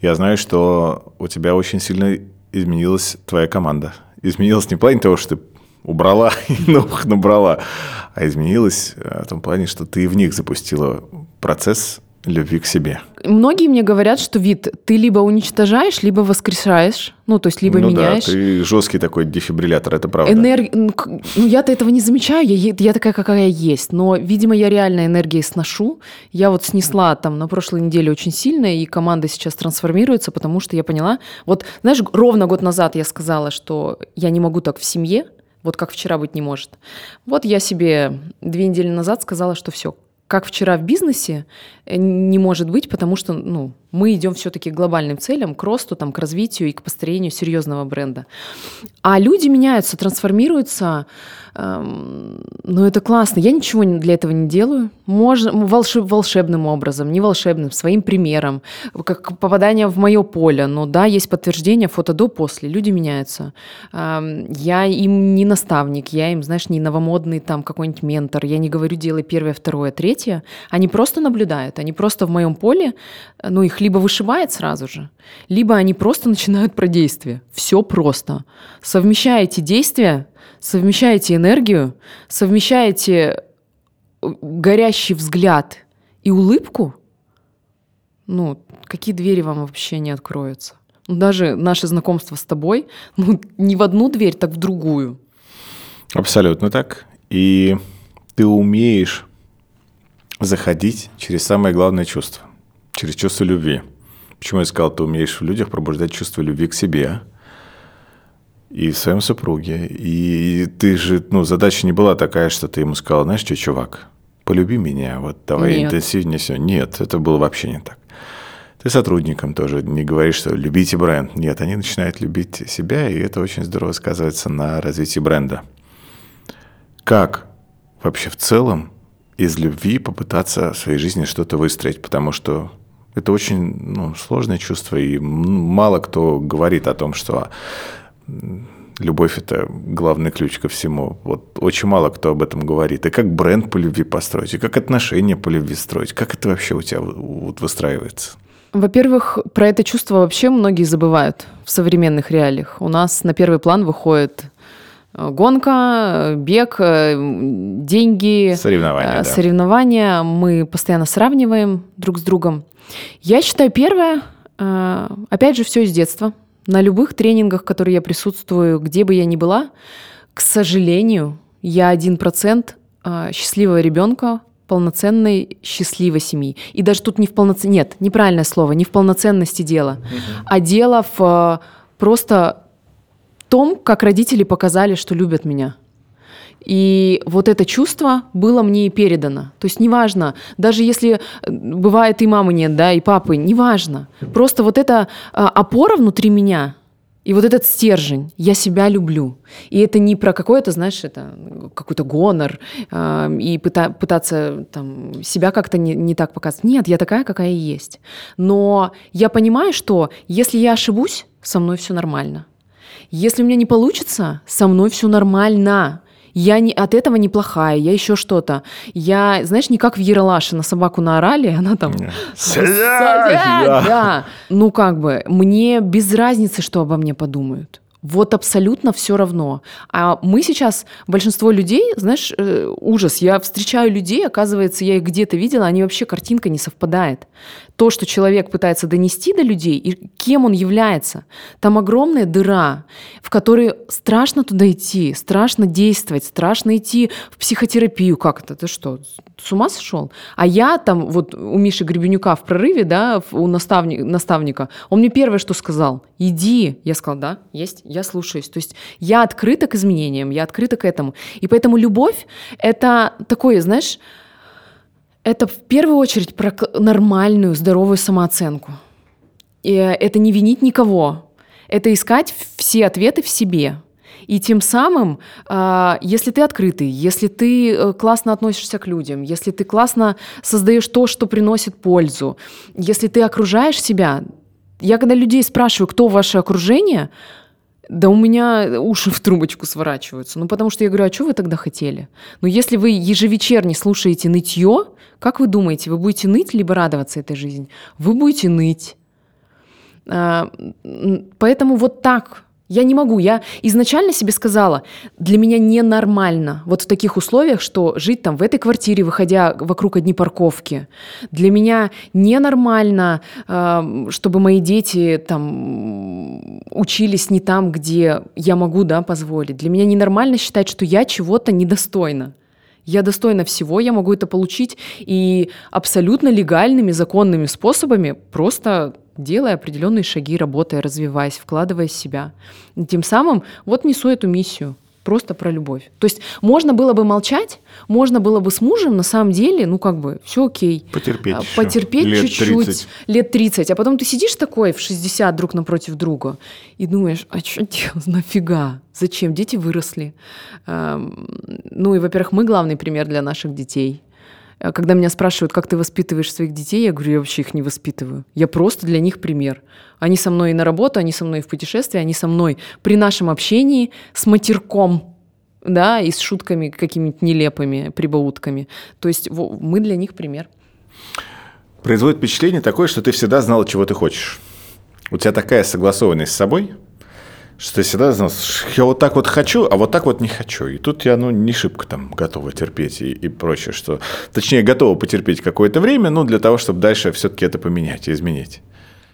Я знаю, что у тебя очень сильно изменилась твоя команда. Изменилась не в плане того, что ты убрала и новых набрала, а изменилась э, в том плане, что ты в них запустила процесс любви к себе. Многие мне говорят, что вид ты либо уничтожаешь, либо воскрешаешь. Ну, то есть либо ну, меняешь. Да, ты жесткий такой дефибриллятор, это правда. Энерг... Ну, я-то этого не замечаю, я, я такая, какая есть. Но, видимо, я реально энергией сношу. Я вот снесла там на прошлой неделе очень сильно, и команда сейчас трансформируется, потому что я поняла... Вот, знаешь, ровно год назад я сказала, что я не могу так в семье, вот как вчера быть не может. Вот я себе две недели назад сказала, что все, как вчера в бизнесе, э, не может быть, потому что ну, мы идем все-таки к глобальным целям, к росту, там, к развитию и к построению серьезного бренда. А люди меняются, трансформируются. Эм, ну, это классно. Я ничего для этого не делаю. Можно волшеб, волшебным образом, не волшебным, своим примером, как попадание в мое поле. Но да, есть подтверждение, фото до, после. Люди меняются. Эм, я им не наставник, я им, знаешь, не новомодный там какой-нибудь ментор. Я не говорю, делай первое, второе, третье. Они просто наблюдают, они просто в моем поле, ну, их либо вышибает сразу же, либо они просто начинают про действие. Все просто. Совмещаете действия, совмещаете энергию, совмещаете э, горящий взгляд и улыбку, ну, какие двери вам вообще не откроются? Ну, даже наше знакомство с тобой, ну, не в одну дверь, так в другую. Абсолютно так. И ты умеешь заходить через самое главное чувство через чувство любви. Почему я сказал, ты умеешь в людях пробуждать чувство любви к себе и в своем супруге. И ты же, ну, задача не была такая, что ты ему сказал, знаешь что, чувак, полюби меня, вот давай Нет. интенсивнее все. Нет, это было вообще не так. Ты сотрудникам тоже не говоришь, что любите бренд. Нет, они начинают любить себя, и это очень здорово сказывается на развитии бренда. Как вообще в целом из любви попытаться в своей жизни что-то выстроить? Потому что это очень ну, сложное чувство, и мало кто говорит о том, что любовь – это главный ключ ко всему. Вот очень мало кто об этом говорит. И как бренд по любви построить, и как отношения по любви строить. Как это вообще у тебя вот выстраивается? Во-первых, про это чувство вообще многие забывают в современных реалиях. У нас на первый план выходит э, гонка, бег, э, деньги, соревнования. Э, соревнования. Да. Мы постоянно сравниваем друг с другом. Я считаю, первое, э, опять же, все из детства. На любых тренингах, которые я присутствую, где бы я ни была, к сожалению, я один процент э, счастливого ребенка полноценной счастливой семьи. И даже тут не в полноценности, нет, неправильное слово, не в полноценности дела, угу. а дело в э, просто том, как родители показали, что любят меня. И вот это чувство было мне и передано. То есть неважно, даже если э, бывает и мамы нет, да, и папы, неважно. Просто вот эта а, опора внутри меня, и вот этот стержень, я себя люблю. И это не про какое-то, знаешь, это какой-то гонор э, и пыта, пытаться там, себя как-то не, не так показывать. Нет, я такая, какая есть. Но я понимаю, что если я ошибусь, со мной все нормально. Если у меня не получится, со мной все нормально я не, от этого неплохая, я еще что-то. Я, знаешь, не как в Ералаше на собаку наорали, она там... Сядь! Да. Ну, как бы, мне без разницы, что обо мне подумают. Вот абсолютно все равно. А мы сейчас, большинство людей, знаешь, э, ужас. Я встречаю людей, оказывается, я их где-то видела, они вообще картинка не совпадает то, что человек пытается донести до людей и кем он является. Там огромная дыра, в которой страшно туда идти, страшно действовать, страшно идти в психотерапию. Как это? Ты что, с ума сошел? А я там, вот у Миши Гребенюка в прорыве, да, у наставника, наставника, он мне первое, что сказал, иди. Я сказала, да, есть, я слушаюсь. То есть я открыта к изменениям, я открыта к этому. И поэтому любовь — это такое, знаешь, это в первую очередь про нормальную, здоровую самооценку. И это не винить никого. Это искать все ответы в себе. И тем самым, а, если ты открытый, если ты э, классно относишься к людям, если ты классно создаешь то, что приносит пользу, если ты окружаешь себя, я когда людей спрашиваю, кто ваше окружение, да у меня уши в трубочку сворачиваются. Ну, потому что я говорю, а что вы тогда хотели? Ну, если вы ежевечерне слушаете нытье, как вы думаете, вы будете ныть, либо радоваться этой жизни? Вы будете ныть. А, поэтому вот так я не могу. Я изначально себе сказала, для меня ненормально вот в таких условиях, что жить там в этой квартире, выходя вокруг одни парковки. Для меня ненормально, э, чтобы мои дети там учились не там, где я могу да, позволить. Для меня ненормально считать, что я чего-то недостойна. Я достойна всего, я могу это получить и абсолютно легальными, законными способами просто делая определенные шаги, работая, развиваясь, вкладывая себя. И тем самым вот несу эту миссию просто про любовь. То есть можно было бы молчать, можно было бы с мужем, на самом деле, ну как бы, все окей. Потерпеть. А, потерпеть лет чуть-чуть. 30. Лет 30. А потом ты сидишь такой в 60 друг напротив друга и думаешь, а что делать, нафига? Зачем? Дети выросли. Ну и, во-первых, мы главный пример для наших детей. А когда меня спрашивают, как ты воспитываешь своих детей, я говорю, я вообще их не воспитываю. Я просто для них пример. Они со мной и на работу, они со мной и в путешествии, они со мной при нашем общении с матерком, да, и с шутками какими-то нелепыми, прибаутками. То есть мы для них пример. Производит впечатление такое, что ты всегда знала, чего ты хочешь. У тебя такая согласованность с собой – что ты всегда я вот так вот хочу, а вот так вот не хочу. И тут я, ну, не шибко там готова терпеть и, и прочее, что... Точнее, готова потерпеть какое-то время, ну, для того, чтобы дальше все-таки это поменять и изменить.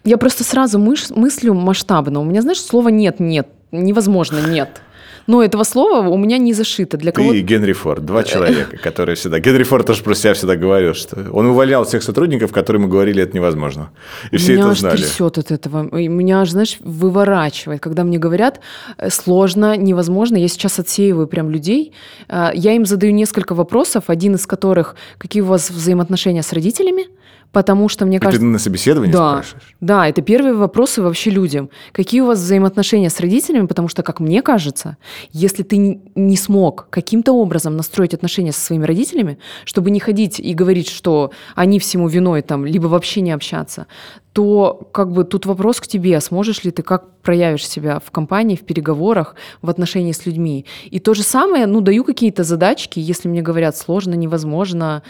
Я просто сразу мыш- мыслю масштабно. У меня, знаешь, слова «нет-нет», невозможно «нет». Но этого слова у меня не зашито. Для Ты и Генри Форд, два человека, которые всегда... Генри Форд тоже про себя всегда говорил, что он увольнял всех сотрудников, которым мы говорили, это невозможно. И все меня это знали. трясет от этого. И меня знаешь, выворачивает, когда мне говорят, э, сложно, невозможно. Я сейчас отсеиваю прям людей. Э, я им задаю несколько вопросов, один из которых, какие у вас взаимоотношения с родителями, Потому что, мне и кажется... ты на собеседовании да, спрашиваешь? Да, это первые вопросы вообще людям. Какие у вас взаимоотношения с родителями? Потому что, как мне кажется, если ты не смог каким-то образом настроить отношения со своими родителями, чтобы не ходить и говорить, что они всему виной, там, либо вообще не общаться, то как бы тут вопрос к тебе, сможешь ли ты, как проявишь себя в компании, в переговорах, в отношении с людьми. И то же самое, ну, даю какие-то задачки, если мне говорят сложно, невозможно,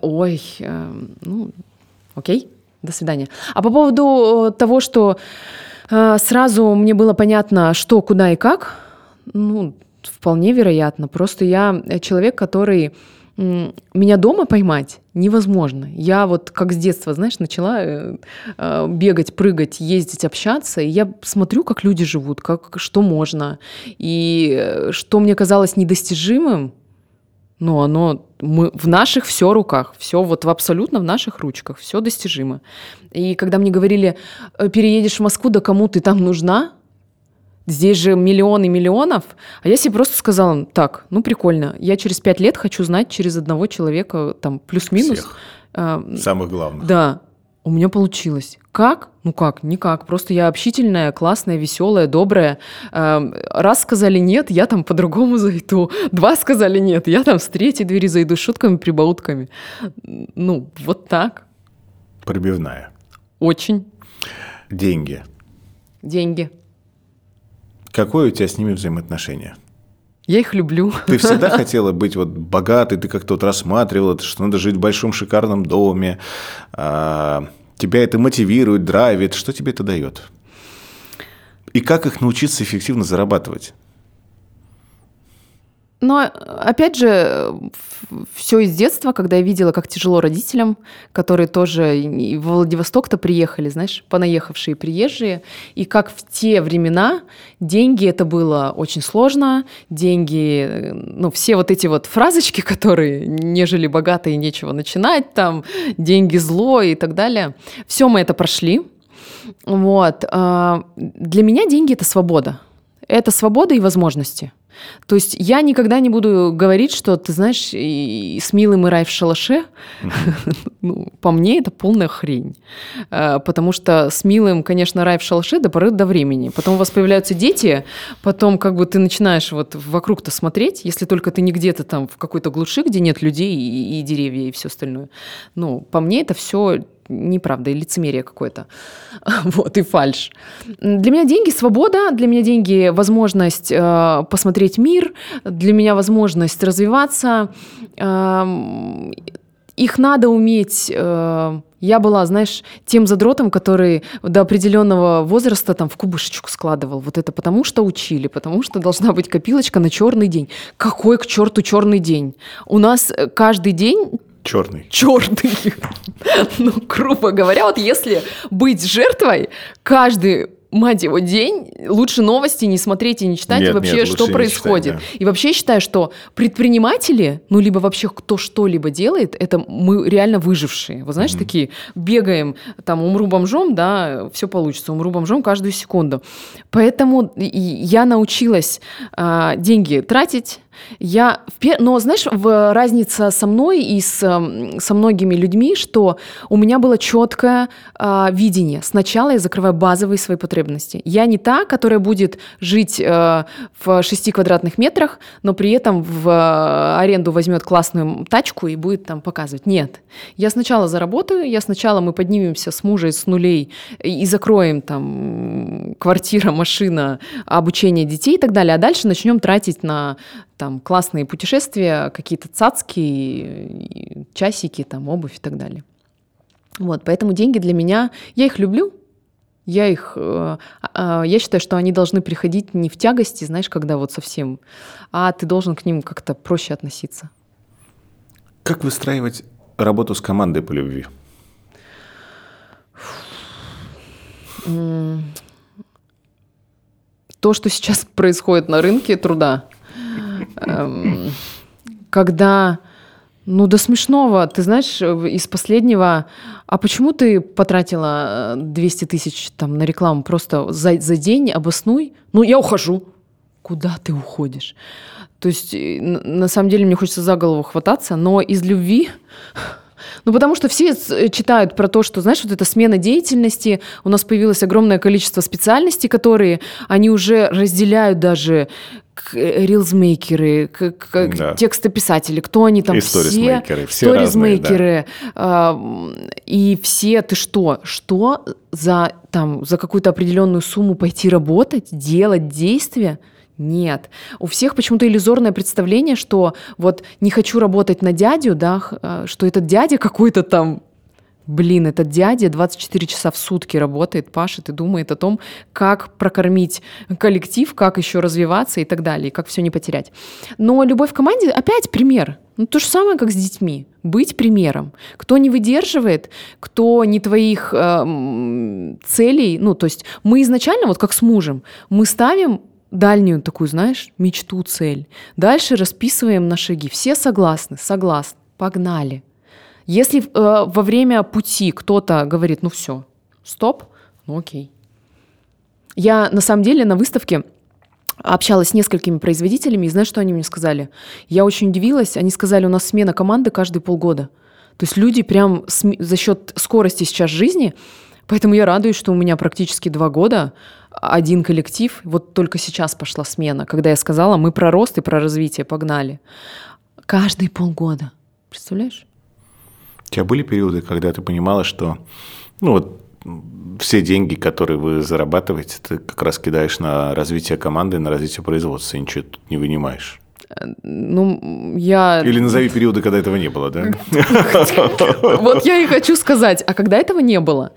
ой, э, ну, окей, до свидания. А по поводу э, того, что э, сразу мне было понятно, что, куда и как, ну, вполне вероятно. Просто я человек, который меня дома поймать невозможно. Я вот как с детства, знаешь, начала э, э, бегать, прыгать, ездить, общаться, и я смотрю, как люди живут, как, что можно. И э, что мне казалось недостижимым, Ну, оно мы, в наших все руках, все вот в абсолютно в наших ручках, все достижимо. И когда мне говорили, «Э, переедешь в Москву, да кому ты там нужна? Здесь же миллионы миллионов. А я себе просто сказала, так, ну прикольно, я через пять лет хочу знать через одного человека, там, плюс-минус. Всех. Самых главных. Да, у меня получилось. Как? Ну как? Никак. Просто я общительная, классная, веселая, добрая. Эм, раз сказали нет, я там по-другому зайду. Два сказали нет, я там с третьей двери зайду с шутками, прибаутками. Ну, вот так. Пробивная. Очень. Деньги. Деньги. Какое у тебя с ними взаимоотношение? Я их люблю. Ты всегда хотела быть вот богатой, ты как-то вот рассматривала, что надо жить в большом шикарном доме, а, тебя это мотивирует, драйвит. Что тебе это дает? И как их научиться эффективно зарабатывать? Но, опять же, все из детства, когда я видела, как тяжело родителям, которые тоже в Владивосток-то приехали, знаешь, понаехавшие приезжие, и как в те времена деньги это было очень сложно, деньги, ну, все вот эти вот фразочки, которые не жили богатые, нечего начинать, там, деньги зло и так далее, все мы это прошли. Вот. А, для меня деньги – это свобода. Это свобода и возможности – то есть я никогда не буду говорить, что, ты знаешь, и с милым и рай в шалаше. ну, по мне это полная хрень. А, потому что с милым, конечно, рай в шалаше до поры до времени. Потом у вас появляются дети, потом как бы ты начинаешь вот вокруг-то смотреть, если только ты не где-то там в какой-то глуши, где нет людей и, и деревья и все остальное. Ну, по мне это все неправда и лицемерие какое-то. Вот, и фальш. Для меня деньги – свобода, для меня деньги – возможность э, посмотреть мир, для меня возможность развиваться. Э, их надо уметь... Э, я была, знаешь, тем задротом, который до определенного возраста там в кубышечку складывал. Вот это потому что учили, потому что должна быть копилочка на черный день. Какой к черту черный день? У нас э, каждый день Черный. Черный. Ну, грубо говоря, вот если быть жертвой, каждый мать его, день, лучше новости не смотреть и не читать нет, вообще, нет, что происходит. Читать, да. И вообще я считаю, что предприниматели, ну, либо вообще кто что-либо делает, это мы реально выжившие. Вы знаешь, mm-hmm. такие бегаем, там, умру бомжом, да, все получится, умру бомжом каждую секунду. Поэтому я научилась а, деньги тратить, я, но знаешь, в разница со мной и с, со многими людьми, что у меня было четкое э, видение. Сначала я закрываю базовые свои потребности. Я не та, которая будет жить э, в 6 квадратных метрах, но при этом в э, аренду возьмет классную тачку и будет там показывать. Нет. Я сначала заработаю, я сначала мы поднимемся с мужа с нулей и закроем там квартира, машина, обучение детей и так далее, а дальше начнем тратить на там классные путешествия, какие-то цацки, часики, там обувь и так далее. Вот, поэтому деньги для меня, я их люблю, я их, э, э, я считаю, что они должны приходить не в тягости, знаешь, когда вот совсем, а ты должен к ним как-то проще относиться. Как выстраивать работу с командой по любви? То, что сейчас происходит на рынке труда, Эм, когда, ну, до смешного, ты знаешь, из последнего, а почему ты потратила 200 э, тысяч там на рекламу просто за, за день, обоснуй? Ну, я ухожу. Куда ты уходишь? То есть, э, на самом деле, мне хочется за голову хвататься, но из любви ну, потому что все э, читают про то, что, знаешь, вот эта смена деятельности, у нас появилось огромное количество специальностей, которые они уже разделяют даже Э, рилзмейкеры, да. текстописатели, кто они там и все, сторизмейкеры, все сторизмейкеры, да. и все, ты что, что за там за какую-то определенную сумму пойти работать, делать действия? Нет. У всех почему-то иллюзорное представление, что вот не хочу работать на дядю, да, а, что этот дядя какой-то там Блин, этот дядя 24 часа в сутки работает, пашет и думает о том, как прокормить коллектив, как еще развиваться и так далее, и как все не потерять. Но любовь в команде опять пример. Ну, то же самое, как с детьми. Быть примером. Кто не выдерживает, кто не твоих э, целей, ну, то есть мы изначально, вот как с мужем, мы ставим дальнюю такую, знаешь, мечту, цель. Дальше расписываем на шаги. Все согласны, согласны, погнали. Если э, во время пути кто-то говорит, ну все, стоп, ну окей. Я на самом деле на выставке общалась с несколькими производителями, и знаешь, что они мне сказали? Я очень удивилась, они сказали, у нас смена команды каждые полгода. То есть люди прям за счет скорости сейчас жизни, поэтому я радуюсь, что у меня практически два года один коллектив, вот только сейчас пошла смена, когда я сказала, мы про рост и про развитие погнали. Каждые полгода. Представляешь? У тебя были периоды, когда ты понимала, что ну вот все деньги, которые вы зарабатываете, ты как раз кидаешь на развитие команды, на развитие производства, и ничего тут не вынимаешь. Ну, я... Или назови периоды, когда этого не было, да? Вот я и хочу сказать, а когда этого не было?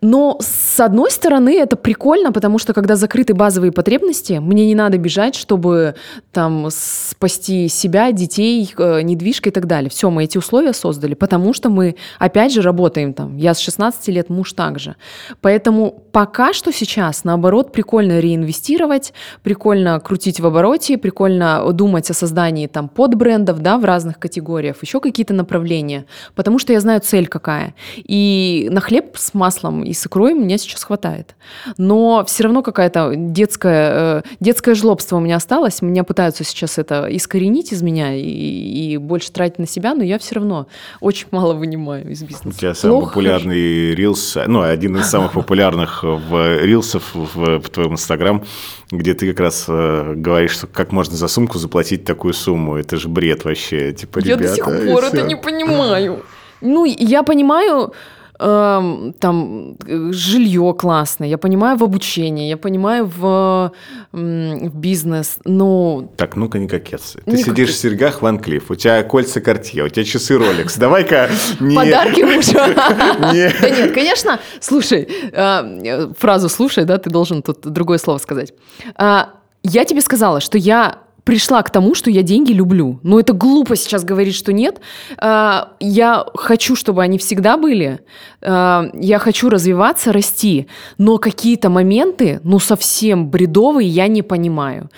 Но, с одной стороны, это прикольно, потому что, когда закрыты базовые потребности, мне не надо бежать, чтобы там спасти себя, детей, э, недвижка и так далее. Все, мы эти условия создали, потому что мы, опять же, работаем там. Я с 16 лет, муж также. Поэтому пока что сейчас, наоборот, прикольно реинвестировать, прикольно крутить в обороте, прикольно думать о создании там подбрендов, да, в разных категориях, еще какие-то направления, потому что я знаю цель какая. И на хлеб с маслом и с икрой мне сейчас хватает. Но все равно какая-то детская, э, детское жлобство у меня осталось, меня пытаются сейчас это искоренить из меня и, и больше тратить на себя, но я все равно очень мало вынимаю из бизнеса. У тебя самый Плохо. популярный рилс, ну, один из самых популярных в рилсов в, в твоем инстаграм, где ты как раз э, говоришь, что как можно за сумку заплатить такую сумму. Это же бред вообще. Типа, я ребята, до сих пор это не понимаю. Ну, я понимаю, э, там жилье классное, я понимаю в обучении, я понимаю в, в бизнес, но... Так, ну-ка не кокетствуй. Ты не сидишь в серьгах Ван Клифф, у тебя кольца Cartier, у тебя часы Rolex. Давай-ка не... Подарки мужа. Да нет, конечно, слушай, э, фразу «слушай», да, ты должен тут другое слово сказать. А, я тебе сказала, что я пришла к тому, что я деньги люблю. Но это глупо сейчас говорить, что нет. А, я хочу, чтобы они всегда были. А, я хочу развиваться, расти. Но какие-то моменты, ну, совсем бредовые, я не понимаю.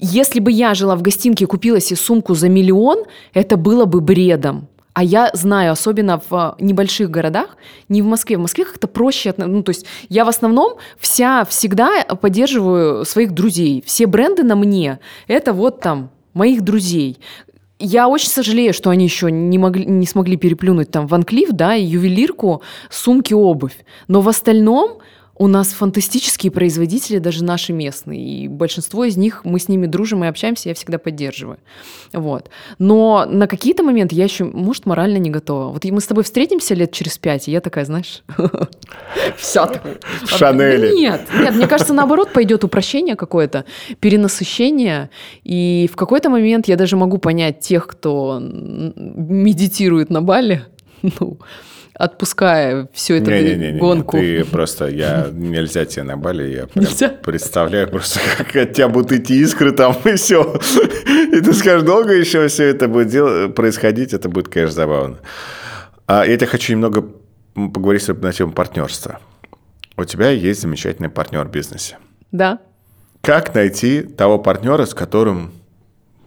Если бы я жила в гостинке и купила себе сумку за миллион, это было бы бредом. А я знаю, особенно в небольших городах, не в Москве, в Москве как-то проще, ну, то есть я в основном вся, всегда поддерживаю своих друзей. Все бренды на мне, это вот там моих друзей. Я очень сожалею, что они еще не, могли, не смогли переплюнуть там Ван Клифф, да, ювелирку, сумки, обувь. Но в остальном у нас фантастические производители, даже наши местные, и большинство из них, мы с ними дружим и общаемся, я всегда поддерживаю. Вот. Но на какие-то моменты я еще, может, морально не готова. Вот мы с тобой встретимся лет через пять, и я такая, знаешь, вся такая. В Шанели. Нет, нет, мне кажется, наоборот, пойдет упрощение какое-то, перенасыщение, и в какой-то момент я даже могу понять тех, кто медитирует на Бали, ну, отпуская всю эту не, не, не, гонку. Не, ты просто, я, нельзя тебе на Бали, я прям нельзя? представляю просто, как от тебя будут идти искры там, и все. И ты скажешь, долго еще все это будет дел- происходить, это будет, конечно, забавно. А я тебе хочу немного поговорить на тему партнерства. У тебя есть замечательный партнер в бизнесе. Да. Как найти того партнера, с которым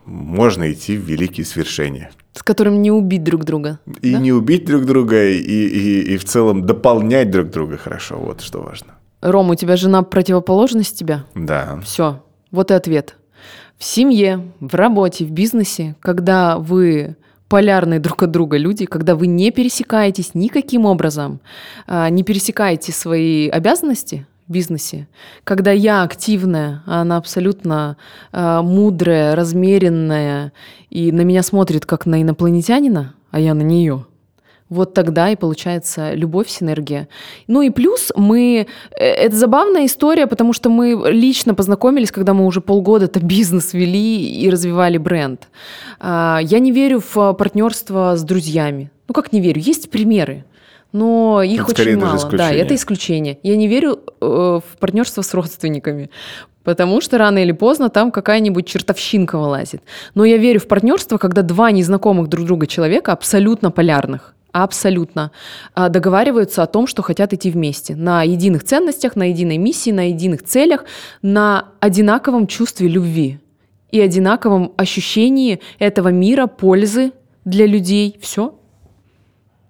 можно идти в великие свершения? С которым не убить друг друга. И да? не убить друг друга, и, и, и в целом дополнять друг друга хорошо. Вот что важно. Ром, у тебя жена противоположность тебя? Да. Все, вот и ответ. В семье, в работе, в бизнесе, когда вы полярные друг от друга люди, когда вы не пересекаетесь никаким образом, а, не пересекаете свои обязанности, бизнесе. Когда я активная, а она абсолютно э, мудрая, размеренная и на меня смотрит как на инопланетянина, а я на нее. Вот тогда и получается любовь, синергия. Ну и плюс мы... Э, это забавная история, потому что мы лично познакомились, когда мы уже полгода это бизнес вели и развивали бренд. А, я не верю в партнерство с друзьями. Ну как не верю? Есть примеры но их это очень мало. Да, это исключение. Я не верю э, в партнерство с родственниками, потому что рано или поздно там какая-нибудь чертовщинка вылазит. Но я верю в партнерство, когда два незнакомых друг друга человека абсолютно полярных. абсолютно, а, договариваются о том, что хотят идти вместе. На единых ценностях, на единой миссии, на единых целях, на одинаковом чувстве любви и одинаковом ощущении этого мира, пользы для людей. Все.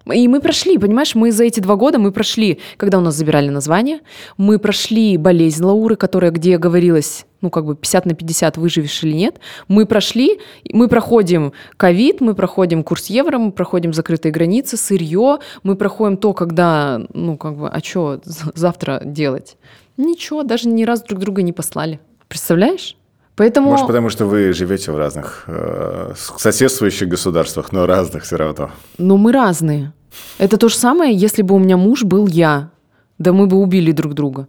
И мы прошли, понимаешь, мы за эти два года мы прошли, когда у нас забирали название, мы прошли болезнь Лауры, которая, где говорилось, ну, как бы 50 на 50 выживешь или нет. Мы прошли, мы проходим ковид, мы проходим курс евро, мы проходим закрытые границы, сырье, мы проходим то, когда, ну, как бы, а что завтра делать? Ничего, даже ни разу друг друга не послали. Представляешь? Поэтому... Может, потому что вы живете в разных э, соседствующих государствах, но разных все равно. Ну, мы разные. Это то же самое, если бы у меня муж был я. Да мы бы убили друг друга.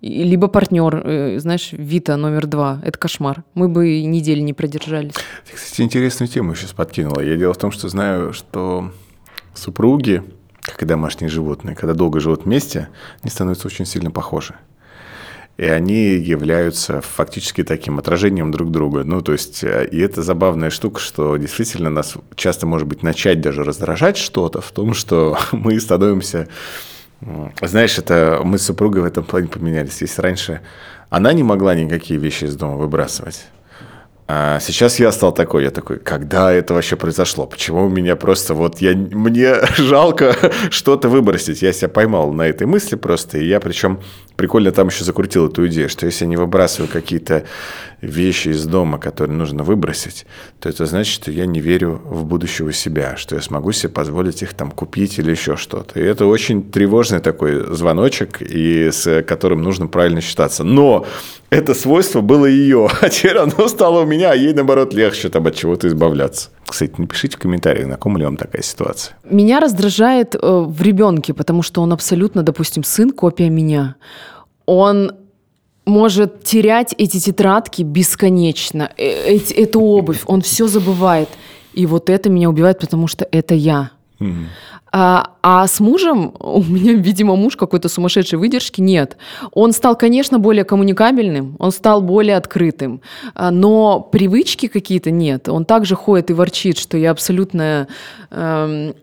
Либо партнер, э, знаешь, Вита номер два. Это кошмар. Мы бы недели не продержались. Ты, кстати, интересную тему сейчас подкинула. Я дело в том, что знаю, что супруги, как и домашние животные, когда долго живут вместе, они становятся очень сильно похожи и они являются фактически таким отражением друг друга. Ну, то есть, э, и это забавная штука, что действительно нас часто, может быть, начать даже раздражать что-то в том, что мы становимся... Знаешь, это мы с супругой в этом плане поменялись. Если раньше она не могла никакие вещи из дома выбрасывать, а сейчас я стал такой, я такой, когда это вообще произошло? Почему у меня просто вот я мне жалко что-то выбросить? Я себя поймал на этой мысли просто, и я причем прикольно там еще закрутил эту идею, что если я не выбрасываю какие-то вещи из дома, которые нужно выбросить, то это значит, что я не верю в будущего себя, что я смогу себе позволить их там купить или еще что-то. И это очень тревожный такой звоночек, и с которым нужно правильно считаться. Но это свойство было ее, а теперь оно стало у меня, а ей, наоборот, легче там от чего-то избавляться. Кстати, напишите в комментариях, знакома ли вам такая ситуация. Меня раздражает э, в ребенке, потому что он абсолютно, допустим, сын копия меня. Он может терять эти тетрадки бесконечно, э, эти, эту обувь, он все забывает. И вот это меня убивает, потому что это я. Mm-hmm. А, а с мужем, у меня, видимо, муж какой-то сумасшедшей выдержки, нет. Он стал, конечно, более коммуникабельным, он стал более открытым, а, но привычки какие-то нет. Он также ходит и ворчит, что я абсолютно... Эм,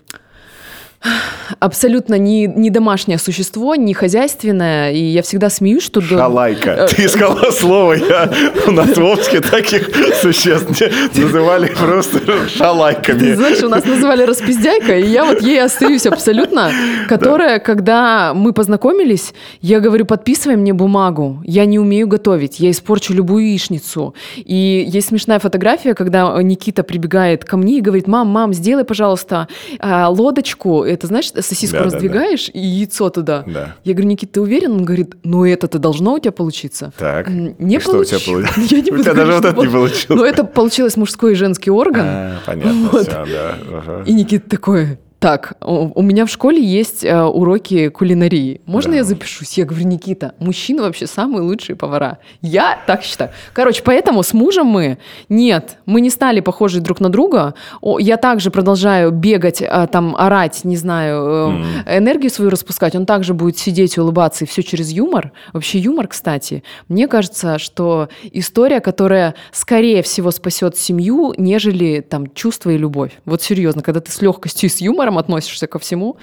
абсолютно не, не домашнее существо, не хозяйственное, и я всегда смеюсь, что... Шалайка. Э, Ты искала слово, я у нас в Омске таких существ называли просто шалайками. Ты знаешь, у нас называли распиздяйка, и я вот ей остаюсь абсолютно, которая, да. когда мы познакомились, я говорю, подписывай мне бумагу, я не умею готовить, я испорчу любую яичницу. И есть смешная фотография, когда Никита прибегает ко мне и говорит, мам, мам, сделай, пожалуйста, а, лодочку, это, знаешь, сосиску да, раздвигаешь да, да. и яйцо туда. Да. Я говорю, Никита, ты уверен? Он говорит, ну это-то должно у тебя получиться. Так, не и получилось. что у тебя получилось? Я не у тебя даже вот это не получилось. Но это получилось мужской и женский орган. А, понятно, вот. все, да. Ага. И Никита такой, так, у меня в школе есть э, уроки кулинарии. Можно да. я запишусь? Я говорю, Никита, мужчины вообще самые лучшие повара. Я так считаю. Короче, поэтому с мужем мы, нет, мы не стали похожи друг на друга. Я также продолжаю бегать, э, там, орать, не знаю, mm. энергию свою распускать. Он также будет сидеть, улыбаться, и все через юмор. Вообще юмор, кстати. Мне кажется, что история, которая, скорее всего, спасет семью, нежели там чувство и любовь. Вот серьезно, когда ты с легкостью и с юмором юмором относишься ко всему,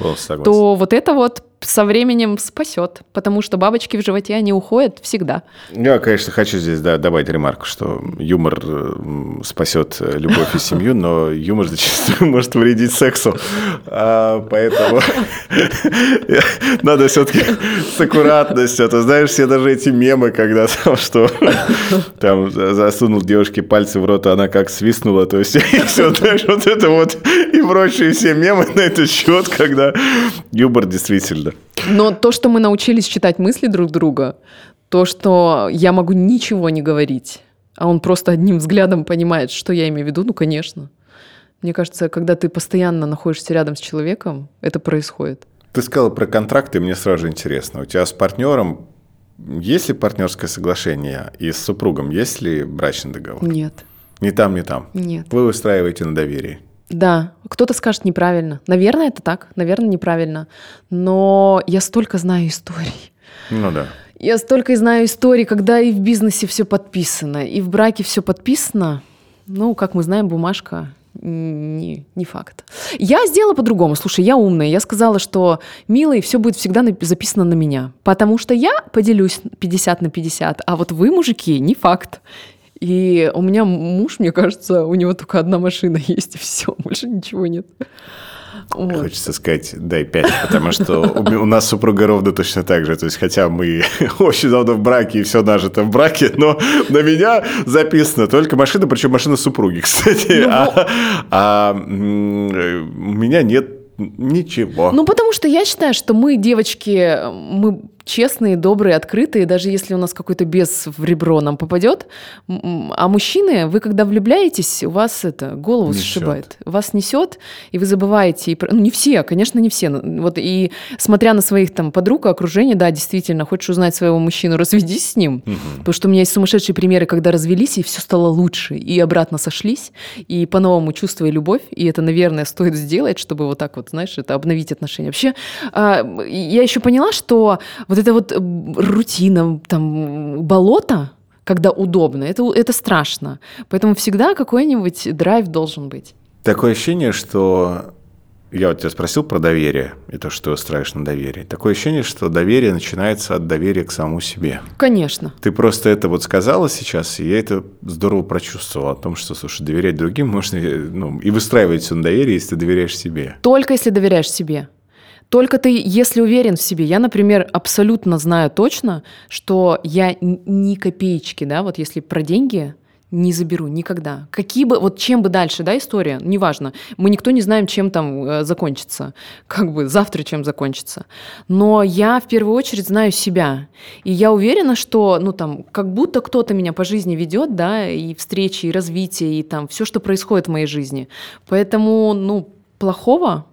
то вот это вот со временем спасет, потому что бабочки в животе, они уходят всегда. Я, конечно, хочу здесь да, добавить ремарку, что юмор спасет любовь и семью, но юмор зачастую может вредить сексу. А, поэтому надо все-таки с аккуратностью. А то знаешь, все даже эти мемы, когда там что там засунул девушке пальцы в рот, а она как свистнула, то есть все, знаешь, вот это вот и прочие все мемы на этот счет, когда юмор действительно но то, что мы научились читать мысли друг друга, то, что я могу ничего не говорить, а он просто одним взглядом понимает, что я имею в виду, ну, конечно. Мне кажется, когда ты постоянно находишься рядом с человеком, это происходит. Ты сказала про контракты, мне сразу же интересно. У тебя с партнером есть ли партнерское соглашение и с супругом есть ли брачный договор? Нет. Ни там, ни там? Нет. Вы устраиваете на доверии? Да, кто-то скажет неправильно. Наверное, это так, наверное, неправильно. Но я столько знаю историй. Ну да. Я столько знаю историй, когда и в бизнесе все подписано, и в браке все подписано. Ну, как мы знаем, бумажка не, не факт. Я сделала по-другому. Слушай, я умная. Я сказала, что, милый, все будет всегда записано на меня. Потому что я поделюсь 50 на 50, а вот вы, мужики, не факт. И у меня муж, мне кажется, у него только одна машина есть, и все, больше ничего нет. Вот. Хочется сказать, дай пять, потому что у нас супруга ровно точно так же. То есть, хотя мы очень давно в браке и все нажито в браке, но на меня записано только машина, причем машина супруги, кстати. Ну, а, а у меня нет ничего. Ну, потому что я считаю, что мы, девочки, мы честные, добрые, открытые, даже если у нас какой-то бес в ребро нам попадет. А мужчины, вы когда влюбляетесь, у вас это голову несет. сшибает. Вас несет, и вы забываете. И, ну, не все, конечно, не все. Вот и смотря на своих там подруг, окружение, да, действительно, хочешь узнать своего мужчину, разведись с ним. Угу. Потому что у меня есть сумасшедшие примеры, когда развелись, и все стало лучше. И обратно сошлись, и по-новому чувствуя любовь. И это, наверное, стоит сделать, чтобы вот так вот, знаешь, это обновить отношения. Вообще, а, я еще поняла, что вот это вот рутина, там, болото, когда удобно, это, это страшно. Поэтому всегда какой-нибудь драйв должен быть. Такое ощущение, что я вот тебя спросил про доверие и то, что ты устраиваешь на доверие. Такое ощущение, что доверие начинается от доверия к самому себе. Конечно. Ты просто это вот сказала сейчас, и я это здорово прочувствовал о том, что, слушай, доверять другим можно ну, и выстраивать все на доверие, если ты доверяешь себе. Только если доверяешь себе. Только ты, если уверен в себе, я, например, абсолютно знаю точно, что я ни копеечки, да, вот если про деньги, не заберу никогда. Какие бы, вот чем бы дальше, да, история, неважно. Мы никто не знаем, чем там э, закончится, как бы завтра чем закончится. Но я в первую очередь знаю себя. И я уверена, что, ну там, как будто кто-то меня по жизни ведет, да, и встречи, и развитие, и там все, что происходит в моей жизни. Поэтому, ну, плохого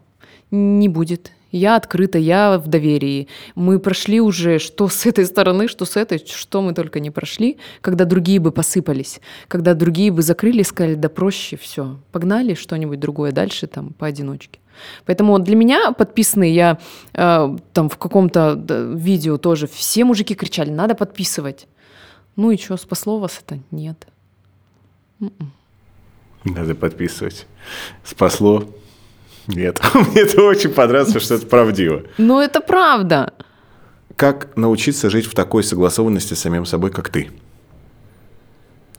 не будет. Я открыта, я в доверии. Мы прошли уже что с этой стороны, что с этой, что мы только не прошли, когда другие бы посыпались, когда другие бы закрыли, сказали, да проще, все, погнали что-нибудь другое дальше там поодиночке. Поэтому для меня подписанные, я э, там в каком-то видео тоже, все мужики кричали, надо подписывать. Ну и что, спасло вас это? Нет. М-м. Надо подписывать. Спасло? Нет, мне это очень понравилось, что это правдиво. Ну, это правда. Как научиться жить в такой согласованности с самим собой, как ты?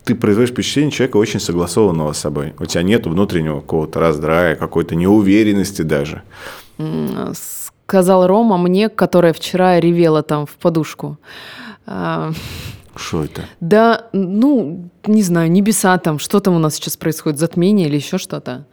Ты производишь впечатление человека очень согласованного с собой. У тебя нет внутреннего какого-то раздрая, какой-то неуверенности даже. Сказал Рома мне, которая вчера ревела там в подушку. А, что это? Да, ну, не знаю, небеса там, что там у нас сейчас происходит, затмение или еще что-то.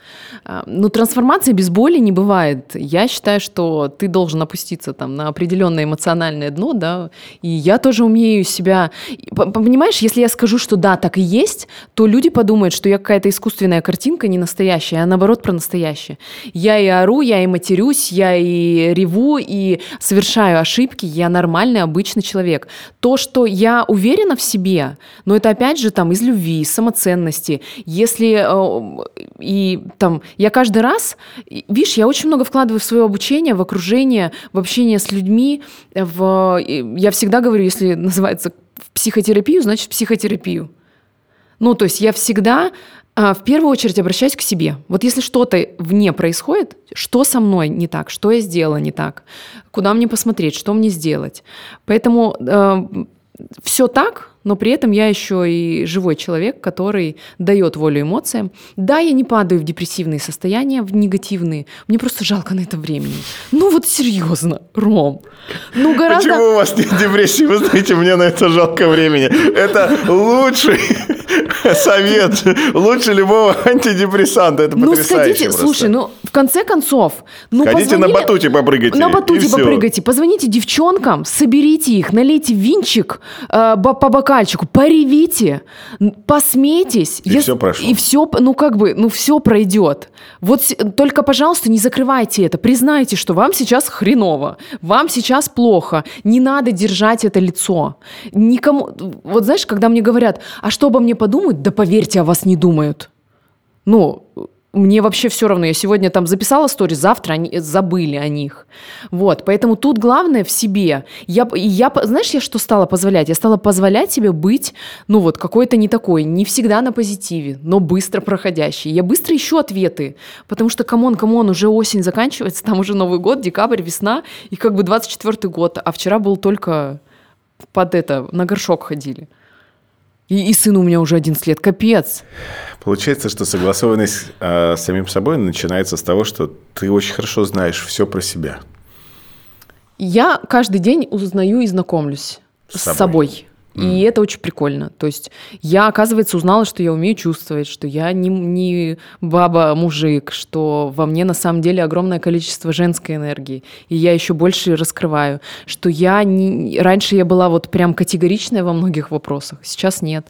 А, ну, трансформации без боли не бывает. Я считаю, что ты должен опуститься там на определенное эмоциональное дно, да, и я тоже умею себя... Понимаешь, если я скажу, что да, так и есть, то люди подумают, что я какая-то искусственная картинка, не настоящая, а наоборот про настоящее. Я и ору, я и матерюсь, я и реву, и совершаю ошибки, я нормальный, обычный человек. То, что я уверена в себе, но это опять же там из из любви, из самоценности. Если э, и там я каждый раз, видишь, я очень много вкладываю в свое обучение, в окружение, в общение с людьми. В, я всегда говорю, если называется в психотерапию, значит в психотерапию. Ну, то есть я всегда а, в первую очередь обращаюсь к себе. Вот если что-то вне происходит, что со мной не так, что я сделала не так, куда мне посмотреть, что мне сделать. Поэтому э, все так, но при этом я еще и живой человек, который дает волю эмоциям. Да, я не падаю в депрессивные состояния, в негативные. Мне просто жалко на это времени. Ну вот серьезно, Ром. Ну гораздо... Почему у вас нет депрессии? Вы знаете, мне на это жалко времени. Это лучший совет. Лучше любого антидепрессанта. Это ну, сходите, просто. слушай, ну в конце концов... Ну, Сходите позвонили... на батуте попрыгайте. На батуте попрыгайте. Позвоните девчонкам, соберите их, налейте винчик э, по бокальчику, поревите, посмейтесь. И если, все прошло. И все, ну как бы, ну все пройдет. Вот только, пожалуйста, не закрывайте это. Признайте, что вам сейчас хреново, вам сейчас плохо. Не надо держать это лицо. Никому... Вот знаешь, когда мне говорят, а что обо мне подумают? Да поверьте, о вас не думают. Ну, мне вообще все равно. Я сегодня там записала стори, завтра они забыли о них. Вот, поэтому тут главное в себе. Я, я, знаешь, я что стала позволять? Я стала позволять себе быть, ну вот, какой-то не такой, не всегда на позитиве, но быстро проходящий. Я быстро ищу ответы, потому что, come on, come on, уже осень заканчивается, там уже Новый год, декабрь, весна, и как бы 24 год, а вчера был только под это, на горшок ходили. И, и сын у меня уже 11 лет. Капец. Получается, что согласованность э, с самим собой начинается с того, что ты очень хорошо знаешь все про себя. Я каждый день узнаю и знакомлюсь с собой. С собой. И mm. это очень прикольно. То есть я, оказывается, узнала, что я умею чувствовать, что я не, не баба-мужик, что во мне на самом деле огромное количество женской энергии, и я еще больше раскрываю, что я не... Раньше я была вот прям категоричная во многих вопросах, сейчас нет.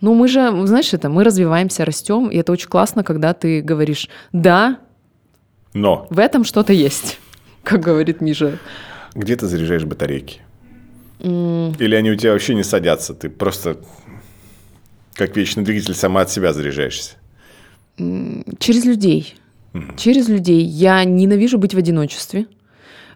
Но мы же, знаешь, это, мы развиваемся, растем, и это очень классно, когда ты говоришь «да», но в этом что-то есть, как говорит Миша. Где ты заряжаешь батарейки? Или они у тебя вообще не садятся? Ты просто как вечный двигатель сама от себя заряжаешься? Через людей. Mm. Через людей. Я ненавижу быть в одиночестве.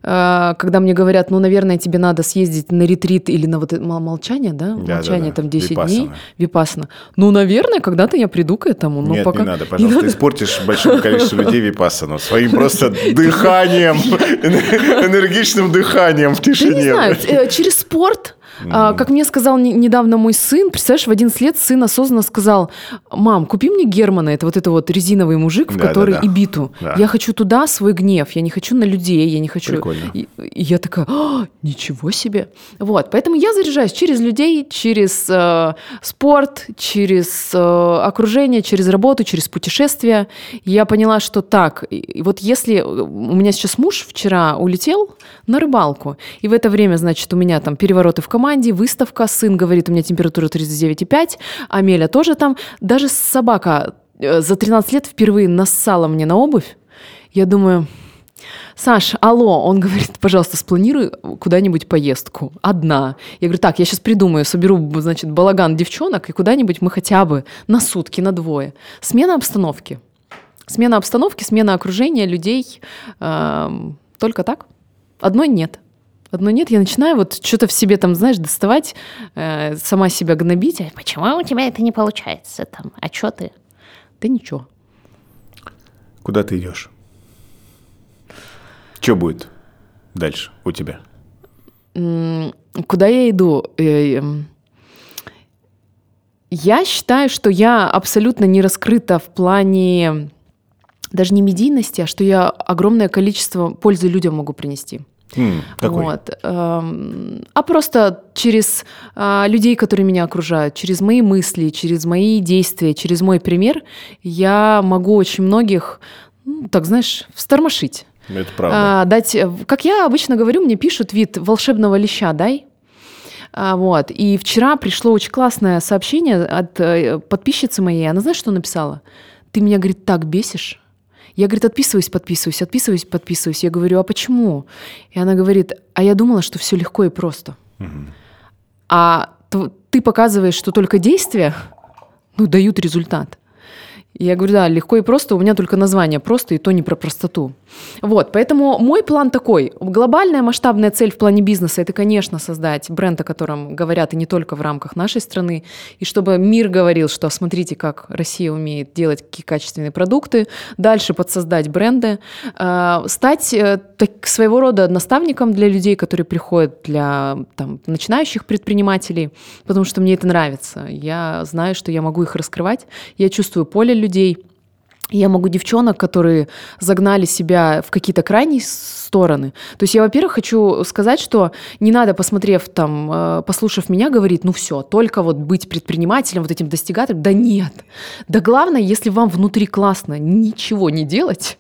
А, когда мне говорят, ну, наверное, тебе надо съездить на ретрит или на вот молчание, да? да молчание да, да. там 10 Випассана. дней. Випасана. Ну, наверное, когда-то я приду к этому. Но Нет, пока... не надо, пожалуйста, не ты надо. испортишь большому количеству людей Випассану своим просто дыханием, энергичным дыханием в тишине. Я не знаю, э, через спорт а, как мне сказал недавно мой сын, представляешь, в 11 лет сын осознанно сказал, мам, купи мне Германа, это вот это вот резиновый мужик, в да, который да, да. и биту. Да. Я хочу туда свой гнев, я не хочу на людей, я не хочу... Прикольно. И, и я такая, а, ничего себе. Вот, поэтому я заряжаюсь через людей, через э, спорт, через э, окружение, через работу, через путешествия. Я поняла, что так, и вот если у меня сейчас муж вчера улетел на рыбалку, и в это время, значит, у меня там перевороты в команде, команде, выставка, сын говорит, у меня температура 39,5, Амеля тоже там. Даже собака э, за 13 лет впервые нассала мне на обувь. Я думаю, Саш, алло, он говорит, пожалуйста, спланируй куда-нибудь поездку. Одна. Я говорю, так, я сейчас придумаю, соберу, значит, балаган девчонок, и куда-нибудь мы хотя бы на сутки, на двое. Смена обстановки. Смена обстановки, смена окружения, людей. Э, только так. Одной нет. Одно нет, я начинаю вот что-то в себе там, знаешь, доставать, э, сама себя гнобить. А почему у тебя это не получается там? А что ты? Да ничего. Куда ты идешь? Что будет дальше у тебя? Куда я иду? Э, эм, я считаю, что я абсолютно не раскрыта в плане даже не медийности, а что я огромное количество пользы людям могу принести. Mm, какой? Вот. Эм, а просто через а, людей, которые меня окружают, через мои мысли, через мои действия, через мой пример, я могу очень многих, ну, так знаешь, встормошить. Это правда. А, дать, как я обычно говорю, мне пишут вид волшебного леща, дай. А, вот. И вчера пришло очень классное сообщение от э, подписчицы моей. Она знаешь, что написала? Ты меня, говорит, так бесишь. Я, говорит, отписываюсь, подписываюсь, отписываюсь, подписываюсь. Я говорю, а почему? И она говорит, а я думала, что все легко и просто. Угу. А ты показываешь, что только действия ну, дают результат. Я говорю, да, легко и просто, у меня только название просто, и то не про простоту. Вот, поэтому мой план такой. Глобальная масштабная цель в плане бизнеса – это, конечно, создать бренд, о котором говорят и не только в рамках нашей страны, и чтобы мир говорил, что смотрите, как Россия умеет делать какие качественные продукты, дальше подсоздать бренды, э, стать э, так, своего рода наставником для людей, которые приходят, для там, начинающих предпринимателей, потому что мне это нравится. Я знаю, что я могу их раскрывать, я чувствую поле людей – я могу девчонок, которые загнали себя в какие-то крайние стороны. То есть я, во-первых, хочу сказать, что не надо, посмотрев там, э, послушав меня, говорить, ну все, только вот быть предпринимателем, вот этим достигатором. Да нет. Да главное, если вам внутри классно ничего не делать,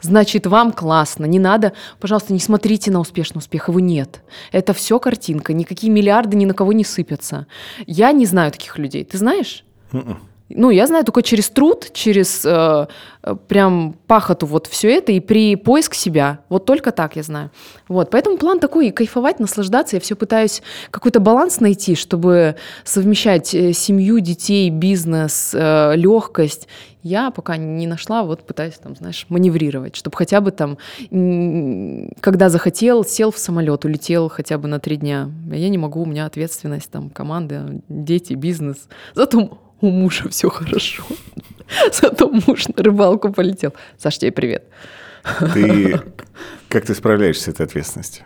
значит, вам классно. Не надо, пожалуйста, не смотрите на успешный успех, его нет. Это все картинка, никакие миллиарды ни на кого не сыпятся. Я не знаю таких людей. Ты знаешь? М-м. Ну, я знаю только через труд, через э, э, прям пахоту вот все это и при поиск себя. Вот только так я знаю. Вот, поэтому план такой, кайфовать, наслаждаться. Я все пытаюсь какой-то баланс найти, чтобы совмещать э, семью, детей, бизнес, э, легкость. Я пока не нашла, вот пытаюсь там, знаешь, маневрировать, чтобы хотя бы там, когда захотел, сел в самолет, улетел хотя бы на три дня. Я не могу, у меня ответственность, там, команда, дети, бизнес. Зато у мужа все хорошо. Зато муж на рыбалку полетел. Саш, тебе привет. Ты как ты справляешься с этой ответственностью?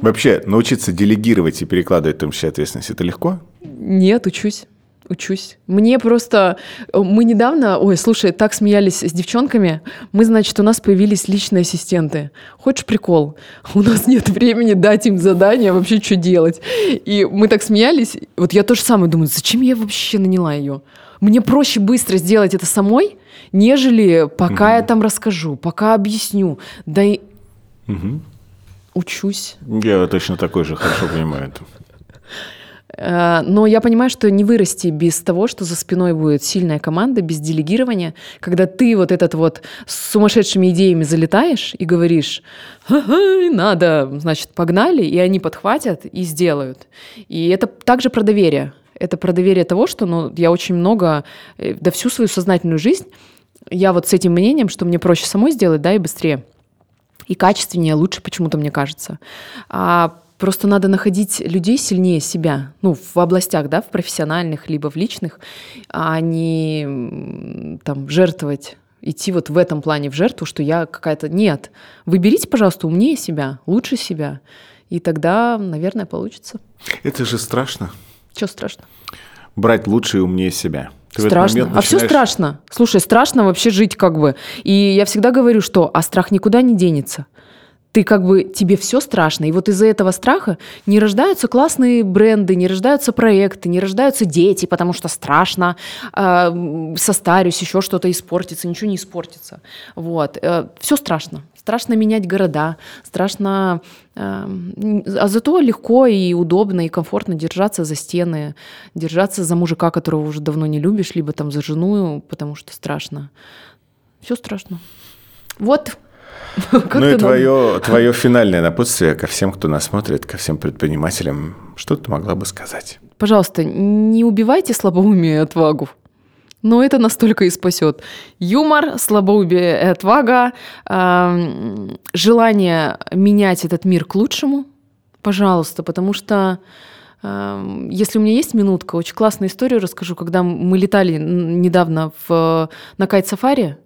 Вообще, научиться делегировать и перекладывать в том числе ответственность, это легко? Нет, учусь учусь. Мне просто... Мы недавно... Ой, слушай, так смеялись с девчонками. Мы, значит, у нас появились личные ассистенты. Хочешь прикол? У нас нет времени дать им задание, вообще что делать. И мы так смеялись. Вот я тоже самое думаю, зачем я вообще наняла ее? Мне проще быстро сделать это самой, нежели пока угу. я там расскажу, пока объясню. Да и... Угу. Учусь. Я точно такой же хорошо понимаю это. Э, но я понимаю, что не вырасти без того, что за спиной будет сильная команда, без делегирования, когда ты вот этот вот с сумасшедшими идеями залетаешь и говоришь, ага, надо, значит, погнали, и они подхватят и сделают. И это также про доверие. Это про доверие того, что ну, я очень много, э, да всю свою сознательную жизнь, я вот с этим мнением, что мне проще самой сделать, да, и быстрее. И качественнее, лучше почему-то, мне кажется. А Просто надо находить людей сильнее себя, ну, в областях, да, в профессиональных, либо в личных, а не там жертвовать идти вот в этом плане в жертву, что я какая-то... Нет, выберите, пожалуйста, умнее себя, лучше себя, и тогда, наверное, получится. Это же страшно. Что страшно? Брать лучше и умнее себя. Ты страшно. Начинаешь... А все страшно. Слушай, страшно вообще жить как бы. И я всегда говорю, что а страх никуда не денется ты как бы, тебе все страшно. И вот из-за этого страха не рождаются классные бренды, не рождаются проекты, не рождаются дети, потому что страшно, э, состарюсь, еще что-то испортится, ничего не испортится. Вот. Э, все страшно. Страшно менять города, страшно... Э, а зато легко и удобно и комфортно держаться за стены, держаться за мужика, которого уже давно не любишь, либо там за жену, потому что страшно. Все страшно. Вот ну и твое, твое финальное напутствие ко всем, кто нас смотрит, ко всем предпринимателям, что ты могла бы сказать? Пожалуйста, не убивайте слабоумие и отвагу. Но это настолько и спасет. Юмор, слабоумие и отвага, э, желание менять этот мир к лучшему, пожалуйста, потому что э, если у меня есть минутка, очень классную историю расскажу, когда мы летали недавно в, на кайт-сафари,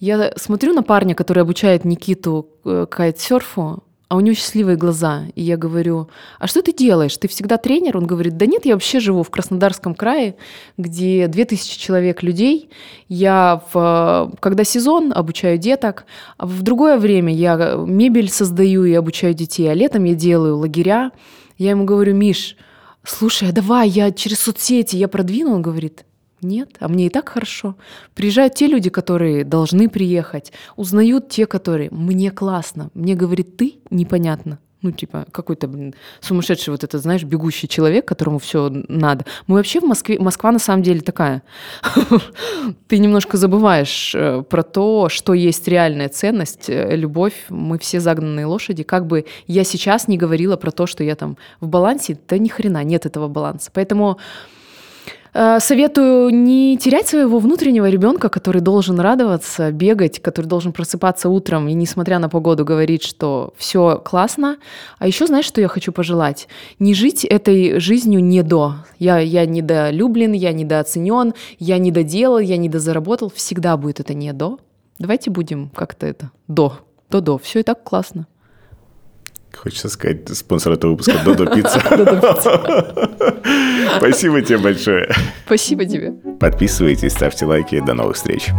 я смотрю на парня, который обучает Никиту э, кайтсерфу, а у него счастливые глаза. И я говорю, а что ты делаешь? Ты всегда тренер? Он говорит, да нет, я вообще живу в Краснодарском крае, где 2000 человек людей. Я, в, когда сезон, обучаю деток. А в другое время я мебель создаю и обучаю детей. А летом я делаю лагеря. Я ему говорю, Миш, слушай, а давай я через соцсети, я продвину. Он говорит, нет, а мне и так хорошо. Приезжают те люди, которые должны приехать, узнают те, которые мне классно. Мне говорит, ты непонятно. Ну, типа, какой-то, блин, сумасшедший вот этот, знаешь, бегущий человек, которому все надо. Мы вообще в Москве, Москва на самом деле такая. Ты немножко забываешь э, про то, что есть реальная ценность, э, любовь. Мы все загнанные лошади. Как бы я сейчас не говорила про то, что я там в балансе, да ни хрена нет этого баланса. Поэтому Э, советую не терять своего внутреннего ребенка, который должен радоваться, бегать, который должен просыпаться утром и, несмотря на погоду, говорить, что все классно. А еще знаешь, что я хочу пожелать? Не жить этой жизнью не до. Я, я недолюблен, я недооценен, я недоделал, я недозаработал. Всегда будет это не до. Давайте будем как-то это до. До-до. Все и так классно. Хочется сказать, спонсор этого выпуска Додо Пицца. Спасибо тебе большое. Спасибо тебе. Подписывайтесь, ставьте лайки. До новых встреч.